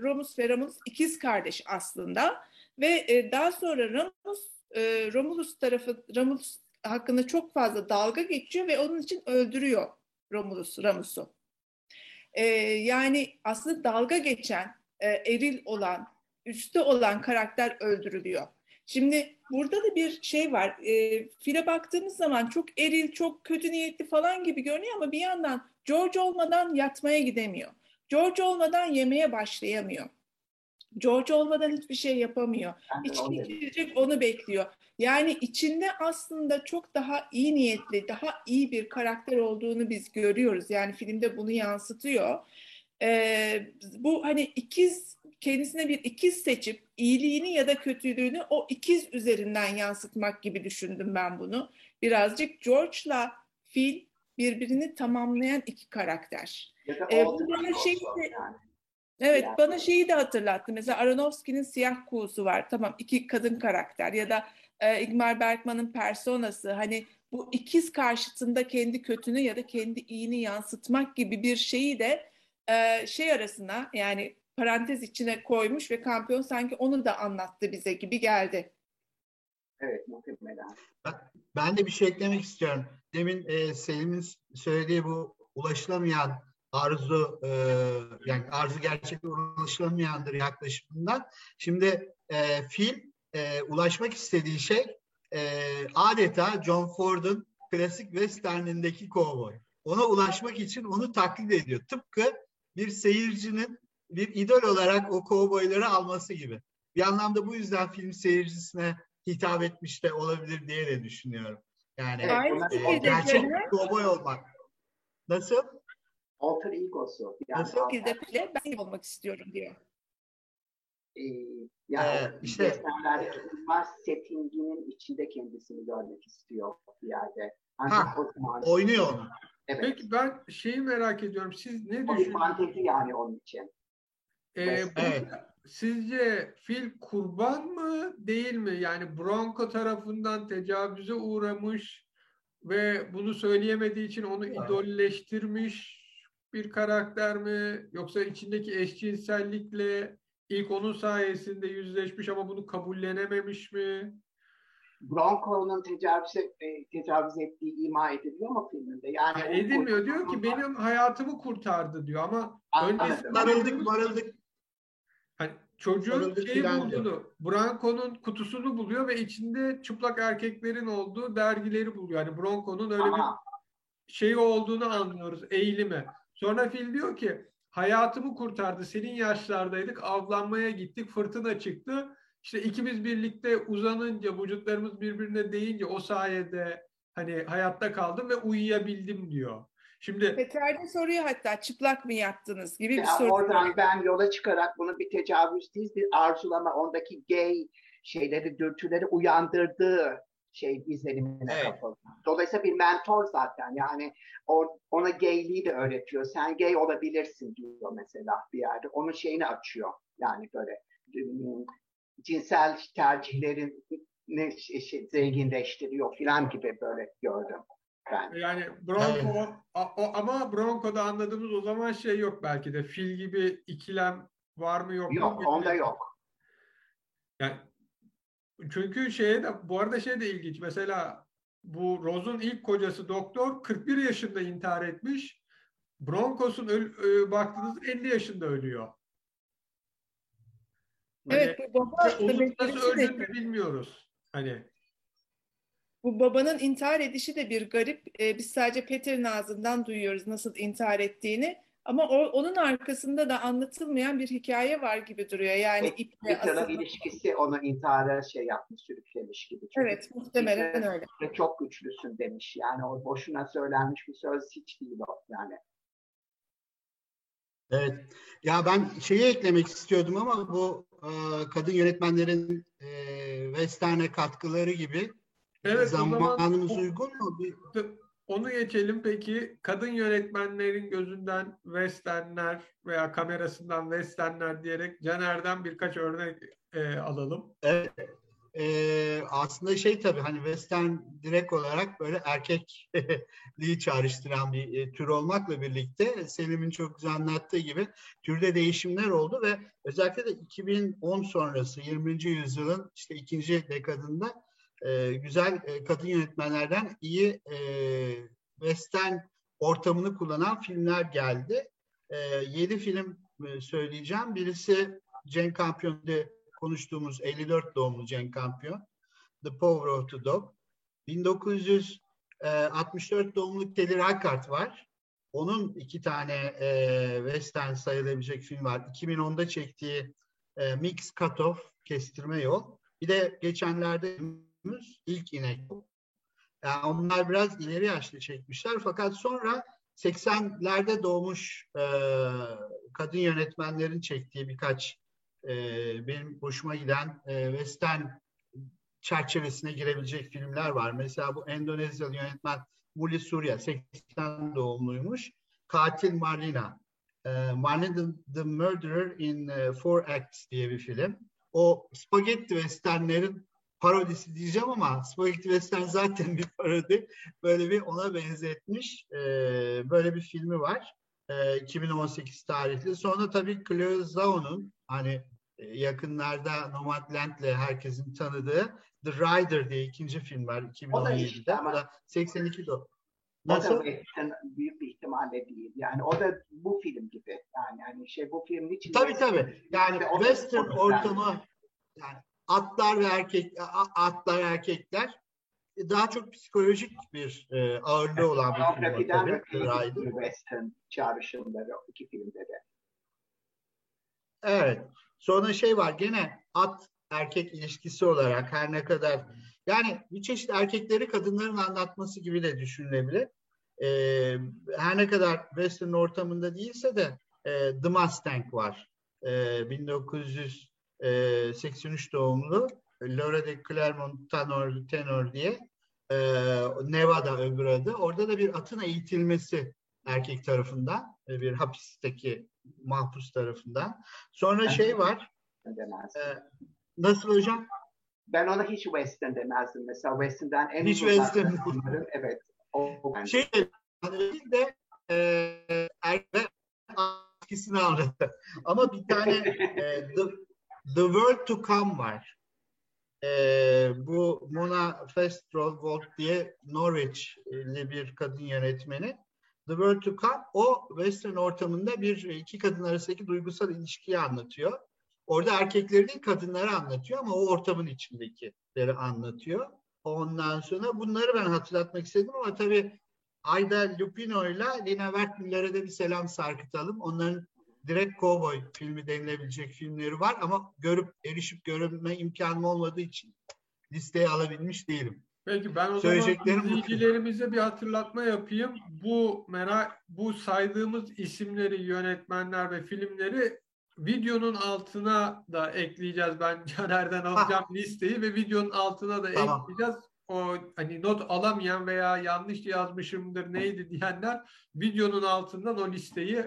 Romus ve Romulus ikiz kardeş aslında ve e, daha sonra Romus e, Romulus tarafı Romulus hakkında çok fazla dalga geçiyor ve onun için öldürüyor Romulus Ramus'u. E, yani aslında dalga geçen, e, eril olan, üstte olan karakter öldürülüyor. Şimdi burada da bir şey var. E, file baktığımız zaman çok eril, çok kötü niyetli falan gibi görünüyor ama bir yandan George olmadan yatmaya gidemiyor. George olmadan yemeye başlayamıyor. George olmadan hiçbir şey yapamıyor. Dedim. girecek onu bekliyor. Yani içinde aslında çok daha iyi niyetli, daha iyi bir karakter olduğunu biz görüyoruz. Yani filmde bunu yansıtıyor. Ee, bu hani ikiz kendisine bir ikiz seçip iyiliğini ya da kötülüğünü o ikiz üzerinden yansıtmak gibi düşündüm ben bunu. Birazcık George'la Phil birbirini tamamlayan iki karakter. E, oldu bu bana şey de- yani. Evet, Yani- bana şeyi de hatırlattı. Mesela Aronofsky'nin Siyah Kuğusu var. Tamam, iki kadın karakter ya da e, Ingmar Bergman'ın Personası. Hani bu ikiz karşıtında kendi kötünü ya da kendi iyini yansıtmak gibi bir şeyi de e, şey arasına yani parantez içine koymuş ve kampiyon sanki onu da anlattı bize gibi geldi. Evet muhtemelen. Ben de bir şey eklemek istiyorum. Demin e, Selim'in söylediği bu ulaşılamayan arzu, e, yani arzu gerçekten ulaşılamayandır yaklaşımından. Şimdi e, film e, ulaşmak istediği şey e, adeta John Ford'un klasik westernindeki kovboy. Ona ulaşmak için onu taklit ediyor. Tıpkı bir seyircinin bir idol olarak o kovboyları alması gibi. Bir anlamda bu yüzden film seyircisine hitap etmiş de olabilir diye de düşünüyorum. Yani e, gerçek kovboy olmak. Nasıl? Alter egosu. Yani Nasıl? Bir de bile ben olmak istiyorum diyor. e, yani Ee, işte- Westernlerdeki imaj settinginin içinde kendisini görmek istiyor bir yerde. Ancak Ha, o zaman Oynuyor onu. evet. Peki ben şeyi merak ediyorum. Siz ne O düşünüyorsunuz? fantezi yani onun için. Ee, Evet. sizce fil kurban mı değil mi? Yani Bronco tarafından tecavüze uğramış ve bunu söyleyemediği için onu Evet. idolleştirmiş bir karakter mi? Yoksa içindeki eşcinsellikle ilk onun sayesinde yüzleşmiş ama bunu kabullenememiş mi? Bronco'nun tecavüz, e, tecavüz ettiği ima ediliyor mu filminde? Yani o edilmiyor diyor ki benim hayatımı kurtardı diyor ama öncesinde Sarıldık marıldık. Hani çocuğun şeyi diyor. bulduğunu, Bronco'nun kutusunu buluyor ve içinde çıplak erkeklerin olduğu dergileri buluyor. Yani Bronco'nun öyle bir Ama şey olduğunu anlıyoruz, eğilimi. Sonra fil diyor ki hayatımı kurtardı. Senin yaşlardaydık, avlanmaya gittik, fırtına çıktı. İşte ikimiz birlikte uzanınca, vücutlarımız birbirine değince o sayede hani hayatta kaldım ve uyuyabildim diyor. Şimdi Peter'de soruyor hatta çıplak mı yattınız gibi bir soru. oradan ben yola çıkarak bunu bir tecavüz değil, bir arzulama, ondaki gay şeyleri, dürtüleri uyandırdığı şey izlenimine Evet. kapıldı. Dolayısıyla bir mentor zaten. Yani o, ona gayliği de öğretiyor. Sen gay olabilirsin diyor mesela bir yerde. Onun şeyini açıyor. Yani böyle cinsel tercihlerin ne şey, zenginleştiriyor falan gibi böyle gördüm ben. Yani Bronco a- o- ama Bronco'da anladığımız o zaman şey yok belki de fil gibi ikilem var mı yok mu? Yok, onda yok. Yani çünkü şeye de bu arada şey de ilginç. Mesela bu Rose'un ilk kocası doktor 41 yaşında intihar etmiş. Broncos'un e, baktığınızda 50 yaşında ölüyor. Hani Evet bu baba onun nasıl de- öldüğünü bilmiyoruz. Hani bu babanın intihar edişi de bir garip. Ee, biz sadece Peter'in ağzından duyuyoruz nasıl intihar ettiğini. Ama o, onun arkasında da anlatılmayan bir hikaye var gibi duruyor. Yani Evet, iple asılı. ilişkisi onu intihara şey yapmış, sürüklemiş gibi. Çünkü Evet muhtemelen öyle. çok güçlüsün demiş. Yani o boşuna söylenmiş bir söz hiç değil o yani. Evet. Ya ben şeyi eklemek istiyordum ama bu e, kadın yönetmenlerin e, Western'e katkıları gibi Evet, zamanımız zaman, uygun mu? Bir... Onu geçelim peki. Kadın yönetmenlerin gözünden westernler veya kamerasından westernler diyerek Caner'den birkaç örnek e, alalım. Evet. E, aslında şey tabii hani western direkt olarak böyle erkekliği çağrıştıran bir e, tür olmakla birlikte Selim'in çok güzel anlattığı gibi türde değişimler oldu ve özellikle de 2010 sonrası 20. yüzyılın işte ikinci dekadında e, güzel e, kadın yönetmenlerden iyi e, western ortamını kullanan filmler geldi. E, yedi film e, söyleyeceğim. Birisi Jane Campion'da konuştuğumuz 54 doğumlu Jane Campion. The Power of the Dog. 1964 doğumlu Kelly Reichardt var. Onun iki tane e, western sayılabilecek film var. 2010'da çektiği e, Mix Cutoff, Kestirme Yol. Bir de geçenlerde ilk inek. Yani onlar biraz ileri yaşlı çekmişler fakat sonra 80'lerde doğmuş e, kadın yönetmenlerin çektiği birkaç e, benim hoşuma giden e, western çerçevesine girebilecek filmler var. Mesela bu Endonezyalı yönetmen Muli Surya 80 doğumluymuş. Katil Marlina. E, Marlina the, Murderer in uh, Four Acts diye bir film. O spagetti westernlerin parodisi diyeceğim ama Spaghetti Western zaten bir parodi. Böyle bir ona benzetmiş. E, böyle bir filmi var. E, 2018 tarihli. Sonra tabii Chloe Zhao'nun hani e, yakınlarda Nomadland'le herkesin tanıdığı The Rider diye ikinci film var 2017'de. O da 82 do. Nasıl? O da western büyük bir ihtimalle değil. Yani o da bu film gibi. Yani hani şey bu filmin için. Tabii tabii. Yani işte western ortamı yani atlar ve erkek atlar erkekler daha çok psikolojik bir e, ağırlığı olan bir film. Tabii. Western çağrışımları iki filmde de. Evet. Sonra şey var gene at erkek ilişkisi olarak her ne kadar yani bir çeşit erkekleri kadınların anlatması gibi de düşünülebilir. Ee, her ne kadar western ortamında değilse de e, The Mustang var. E, 1983 doğumlu Laura de Clermont Tenor, Tenor diye e, Nevada öbür adı. Orada da bir atın eğitilmesi erkek tarafından bir hapisteki mahpus tarafından. Sonra şey var. E, nasıl hocam? Ben ona hiç western demezdim. Mesela western'den en hiç western. evet. O, şey değil de e, erkek etkisini anlattı. Ama bir tane e, the, the World to Come var. E, bu Mona Festrold diye Norwich'li bir kadın yönetmeni. The World to Come o western ortamında bir iki kadın arasındaki duygusal ilişkiyi anlatıyor. Orada erkekleri değil kadınları anlatıyor ama o ortamın içindekileri anlatıyor. Ondan sonra bunları ben hatırlatmak istedim ama tabii Ayda Lupino ile Lina Wertmüller'e de bir selam sarkıtalım. Onların direkt Cowboy filmi denilebilecek filmleri var ama görüp erişip görme imkanım olmadığı için listeye alabilmiş değilim. Peki ben o zaman izleyicilerimize bir hatırlatma yapayım. Bu merak bu saydığımız isimleri, yönetmenler ve filmleri videonun altına da ekleyeceğiz. Ben Caner'den alacağım ha. listeyi ve videonun altına da tamam. ekleyeceğiz. O hani not alamayan veya yanlış yazmışımdır neydi diyenler videonun altından o listeyi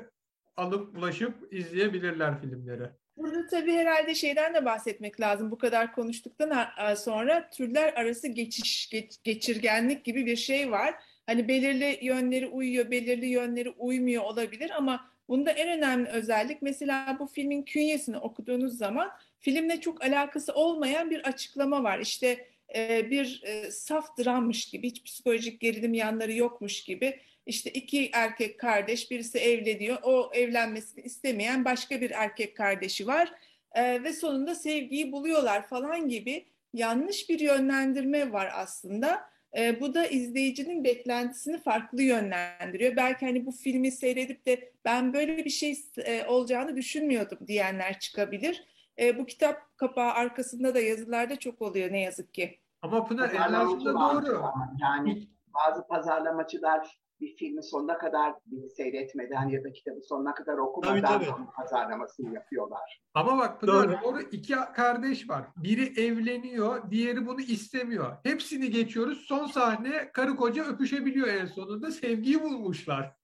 alıp ulaşıp izleyebilirler filmleri. Burada tabii herhalde şeyden de bahsetmek lazım. Bu kadar konuştuktan sonra türler arası geçiş, geç, geçirgenlik gibi bir şey var. Hani belirli yönleri uyuyor, belirli yönleri uymuyor olabilir ama bunda en önemli özellik mesela bu filmin künyesini okuduğunuz zaman filmle çok alakası olmayan bir açıklama var. İşte e, bir e, saf drammış gibi, hiç psikolojik gerilim yanları yokmuş gibi işte iki erkek kardeş, birisi evleniyor. O evlenmesini istemeyen başka bir erkek kardeşi var. Ee, ve sonunda sevgiyi buluyorlar falan gibi yanlış bir yönlendirme var aslında. Ee, bu da izleyicinin beklentisini farklı yönlendiriyor. Belki hani bu filmi seyredip de ben böyle bir şey e, olacağını düşünmüyordum diyenler çıkabilir. E, bu kitap kapağı arkasında da yazılarda çok oluyor ne yazık ki. Ama Pınar en doğru. Yani bazı pazarlamacılar bir filmi sonuna kadar seyretmeden ya da kitabı sonuna kadar okumadan tabii, tabii. pazarlamasını yapıyorlar. Ama bak Pınar doğru. iki kardeş var. Biri evleniyor, diğeri bunu istemiyor. Hepsini geçiyoruz. Son sahne karı koca öpüşebiliyor en sonunda. Sevgiyi bulmuşlar.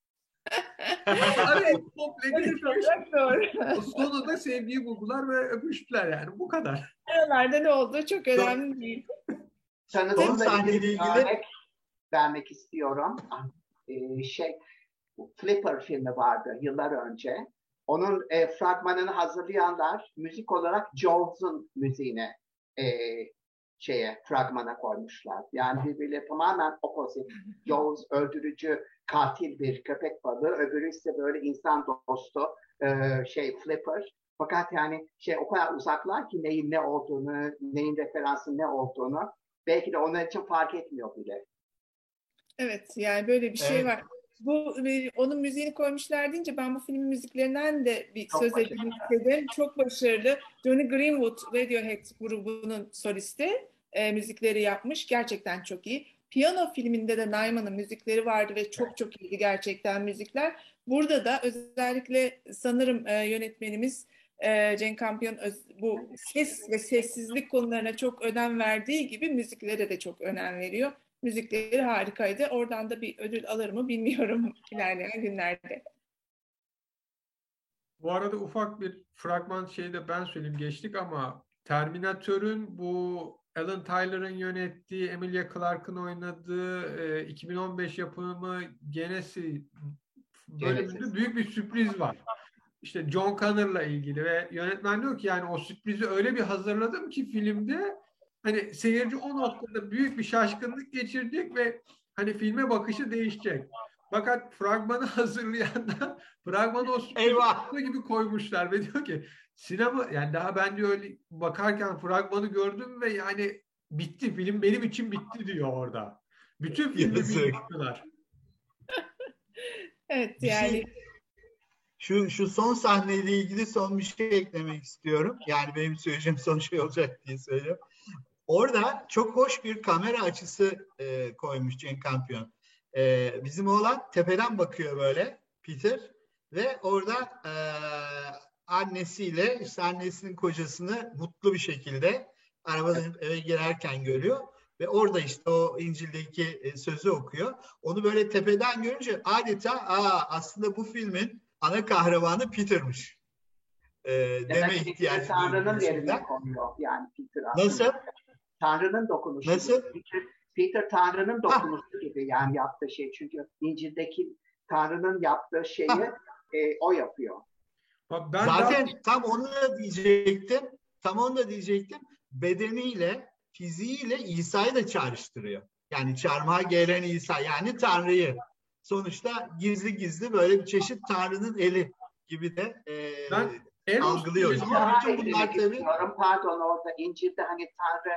evet. Sonunda sevgiyi buldular ve öpüştüler yani. Bu kadar. Aralarda ne oldu çok önemli değil. Tanıdığımda ilgili örnek vermek istiyorum. Ee, şey Flipper filmi vardı yıllar önce. Onun e, fragmanını hazırlayanlar müzik olarak Jaws'un müziğine e, şeye fragmana koymuşlar. Yani birbiriyle tamamen opposite. Jaws öldürücü, katil bir köpek balığı, öbürü ise böyle insan dostu e, şey Flipper. Fakat yani şey o kadar uzaklar ki neyin ne olduğunu, neyin referansı ne olduğunu belki de onlar için fark etmiyor bile. Evet yani böyle bir şey evet. var. Bu onun müziğini koymuşlar deyince ben bu filmin müziklerinden de bir Çok söz etmek istedim. Çok başarılı. Johnny Greenwood Radiohead grubunun solisti e, müzikleri yapmış. Gerçekten çok iyi. Piyano filminde de Naiman'ın müzikleri vardı ve çok çok iyiydi gerçekten müzikler. Burada da özellikle sanırım e, yönetmenimiz e, Cenk Kampiyon bu ses ve sessizlik konularına çok önem verdiği gibi müziklere de çok önem veriyor. Müzikleri harikaydı. Oradan da bir ödül alır mı bilmiyorum ilerleyen günlerde. Bu arada ufak bir fragman şeyde ben söyleyeyim geçtik ama Terminator'ın bu Alan Tyler'ın yönettiği, Emilia Clarke'ın oynadığı e, 2015 yapımı Genesi bölümünde büyük bir sürpriz var. İşte John Connor'la ilgili ve yönetmen diyor ki yani o sürprizi öyle bir hazırladım ki filmde hani seyirci o noktada büyük bir şaşkınlık geçirecek ve hani filme bakışı değişecek. Fakat fragmanı hazırlayanlar fragmanı o Eyvah. gibi koymuşlar ve diyor ki sinema yani daha ben diyor öyle bakarken fragmanı gördüm ve yani bitti film benim için bitti diyor orada. Bütün filmi bittiler. evet yani şey, şu şu son sahneyle ilgili son bir şey eklemek istiyorum. Yani benim söyleyeceğim son şey olacak diye söylüyorum. Orada çok hoş bir kamera açısı e, koymuş Cenk Kampiyon. E, bizim oğlan tepeden bakıyor böyle Peter ve orada e, annesiyle işte annesinin kocasını mutlu bir şekilde arabadan eve girerken görüyor ve orada işte o İncil'deki e, sözü okuyor. Onu böyle tepeden görünce adeta Aa, aslında bu filmin ana kahramanı Peter'mış. E, deme ihtiyacı Tanrı'nın yerine konuyor yani Peter aslında. Nasıl? Tanrı'nın dokunuşu. Nasıl? Peter, Peter Tanrı'nın dokunuşu ha. gibi yani yaptığı şey. Çünkü İncil'deki Tanrı'nın yaptığı şeyi e, o yapıyor. Ben Zaten daha... tam onu da diyecektim. Tam onu da diyecektim. Bedeniyle, fiziğiyle İsa'yı da çağrıştırıyor. Yani çarmıha gelen İsa yani Tanrı'yı. Sonuçta gizli gizli böyle bir çeşit Tanrı'nın eli gibi de e, ben algılıyoruz. Ama bütün bunlar tabii... Pardon orada İncil'de hani Tanrı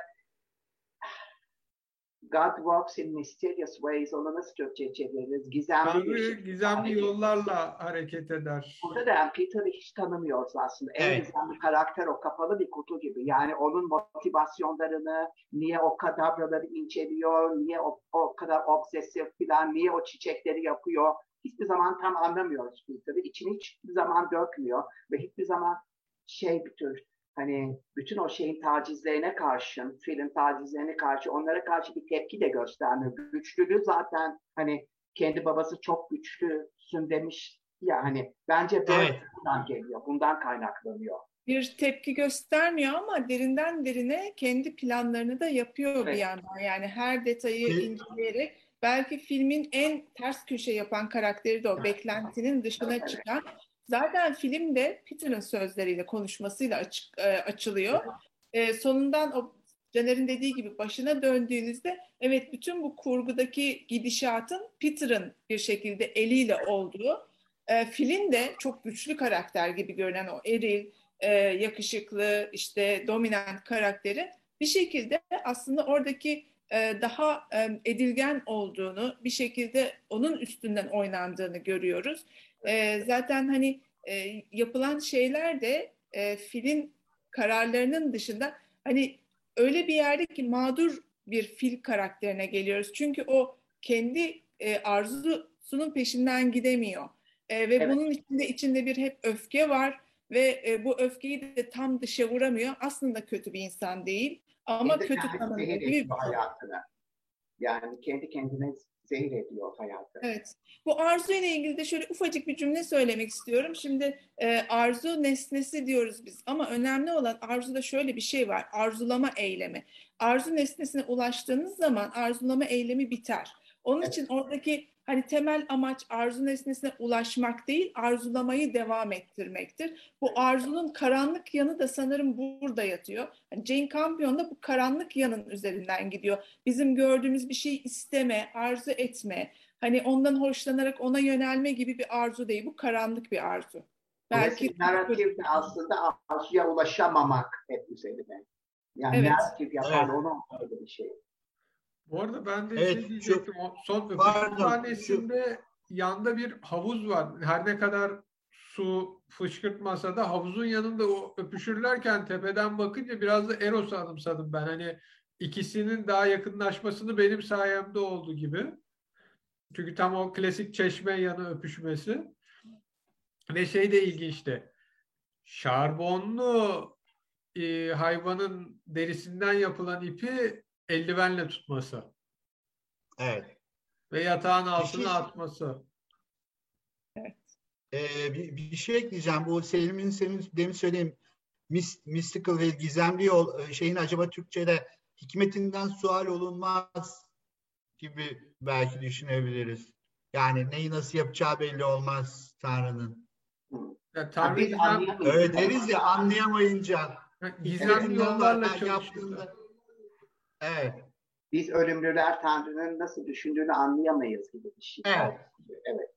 God works in mysterious ways. Onu nasıl Türkçe çeviririz? Gizemli Tanrı gizemli yollarla hareket eder. Burada da Peter'ı hiç tanımıyoruz aslında. Evet. En gizemli karakter o kapalı bir kutu gibi. Yani onun motivasyonlarını, niye o kadavraları inceliyor, niye o, o kadar obsesif falan, niye o çiçekleri yapıyor. Hiçbir zaman tam anlamıyoruz Peter'ı. İçini hiçbir zaman dökmüyor ve hiçbir zaman şey bir tür hani bütün o şeyin tacizlerine karşın, film tacizlerine karşı onlara karşı bir tepki de göstermiyor. Güçlülüğü zaten hani kendi babası çok güçlüsün demiş ya hani bence evet. bundan geliyor, bundan kaynaklanıyor. Bir tepki göstermiyor ama derinden derine kendi planlarını da yapıyor evet. bir yandan. Yani her detayı evet. inceleyerek belki filmin en ters köşe yapan karakteri de o beklentinin dışına çıkan Zaten filmde Peter'ın sözleriyle, konuşmasıyla açık, e, açılıyor. E, sonundan o Caner'in dediği gibi başına döndüğünüzde evet bütün bu kurgudaki gidişatın Peter'ın bir şekilde eliyle olduğu, e, Filin de çok güçlü karakter gibi görünen o eril, e, yakışıklı, işte dominant karakteri bir şekilde aslında oradaki e, daha e, edilgen olduğunu, bir şekilde onun üstünden oynandığını görüyoruz. E, zaten hani e, yapılan şeyler de e, filin kararlarının dışında hani öyle bir yerde ki mağdur bir fil karakterine geliyoruz. Çünkü o kendi e, arzu Su'nun peşinden gidemiyor. E, ve Evet. bunun içinde içinde bir hep öfke var ve e, bu öfkeyi de tam dışa vuramıyor. Aslında kötü bir insan değil ama Kendi kötü kendine tanımlı zehir gibi bir ediyor hayatını. Yani kendi kendine zehir ediyor hayatı. Evet. Bu arzu ile ilgili de şöyle ufacık bir cümle söylemek istiyorum. Şimdi e, arzu nesnesi diyoruz biz ama önemli olan arzuda şöyle bir şey var. Arzulama eylemi. Arzu nesnesine ulaştığınız zaman arzulama eylemi biter. Onun Evet. için oradaki hani temel amaç arzu nesnesine ulaşmak değil, arzulamayı devam ettirmektir. Bu arzunun karanlık yanı da sanırım burada yatıyor. Yani Jane Campion da bu karanlık yanın üzerinden gidiyor. Bizim gördüğümüz bir şey isteme, arzu etme, hani ondan hoşlanarak ona yönelme gibi bir arzu değil. Bu karanlık bir arzu. Belki Belki narratif de aslında arzuya ulaşamamak hep üzerine. Yani Evet. narratif yapan Evet. öyle bir şey. Bu arada ben de Evet, şey diyecektim. O son sahnesinde yanda bir havuz var. Her ne kadar su fışkırtmasa da havuzun yanında o öpüşürlerken tepeden bakınca biraz da Eros'u anımsadım ben. Hani ikisinin daha yakınlaşmasını benim sayemde oldu gibi. Çünkü tam o klasik çeşme yanı öpüşmesi. Ve şey de ilginçti. Şarbonlu e, hayvanın derisinden yapılan ipi eldivenle tutması Evet. ve yatağın altına şey- atması. Ee, bir, bir şey ekleyeceğim. Bu Selim'in senin demin söylediğim mis, mystical ve gizemli yol e, şeyin acaba Türkçe'de hikmetinden sual olunmaz gibi belki düşünebiliriz. Yani neyi nasıl yapacağı belli olmaz Tanrı'nın. Yani Ha, Tanrı biz gizem, anlayamayız. Öyle deriz ya anlayamayınca. gizemli hikmetinden yollarla çalışıyor. yaptığında- Evet. Biz ölümlüler Tanrı'nın nasıl düşündüğünü anlayamayız gibi bir şey. Evet. Evet.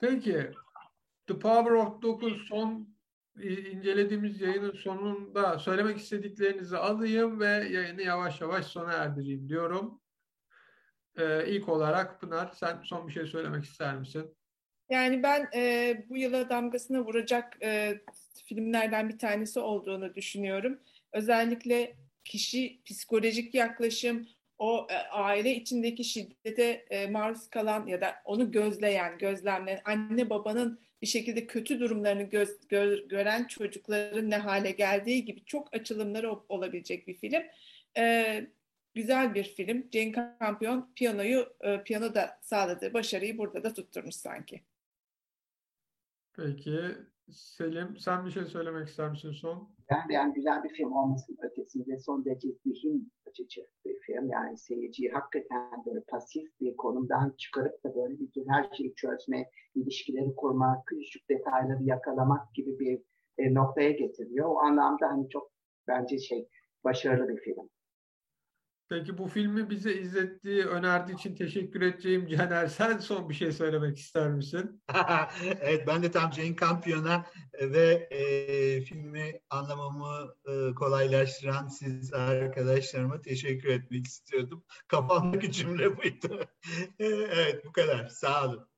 Peki The Power of 9 son e, incelediğimiz yayının sonunda söylemek istediklerinizi alayım ve yayını yavaş yavaş sona erdireyim diyorum. Ee, ilk olarak Pınar sen son bir şey söylemek ister misin? Yani ben e, bu yıla damgasını vuracak e, filmlerden bir tanesi olduğunu düşünüyorum. Özellikle kişi psikolojik yaklaşım, o e, aile içindeki şiddete e, maruz kalan ya da onu gözleyen, gözlemleyen, anne babanın bir şekilde kötü durumlarını göz, gö- gören çocukların ne hale geldiği gibi çok açılımları ol- olabilecek bir film. E, güzel bir film. Jane Campion piyanoyu, e, piyanoda sağladığı başarıyı burada da tutturmuş sanki. Peki Selim sen bir şey söylemek ister misin son? Yani, yani güzel bir film olmasının ötesinde son derece zihin açıcı bir film. Yani seyirciyi hakikaten böyle pasif bir konumdan çıkarıp da böyle bütün her şeyi çözme, ilişkileri kurmak, küçük detayları yakalamak gibi bir e, noktaya getiriyor. O anlamda hani çok bence şey başarılı bir film. Peki bu filmi bize izlettiği, önerdiği için teşekkür edeceğim Caner. Sen son bir şey söylemek ister misin? evet ben de tam Jane Campion'a ve e, filmi anlamamı e, kolaylaştıran siz arkadaşlarıma teşekkür etmek istiyordum. Kafamdaki cümle buydu. evet bu kadar. Sağ olun.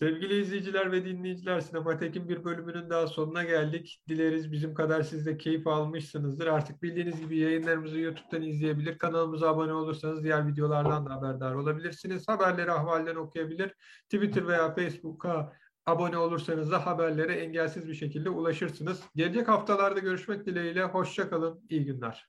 Sevgili izleyiciler ve dinleyiciler, Sinematek'in bir bölümünün daha sonuna geldik. Dileriz bizim kadar siz de keyif almışsınızdır. Artık bildiğiniz gibi yayınlarımızı YouTube'dan izleyebilir, kanalımıza abone olursanız diğer videolardan da haberdar olabilirsiniz. Haberleri ahvalden okuyabilir. Twitter veya Facebook'a abone olursanız da haberlere engelsiz bir şekilde ulaşırsınız. Gelecek haftalarda görüşmek dileğiyle. Hoşça kalın, iyi günler.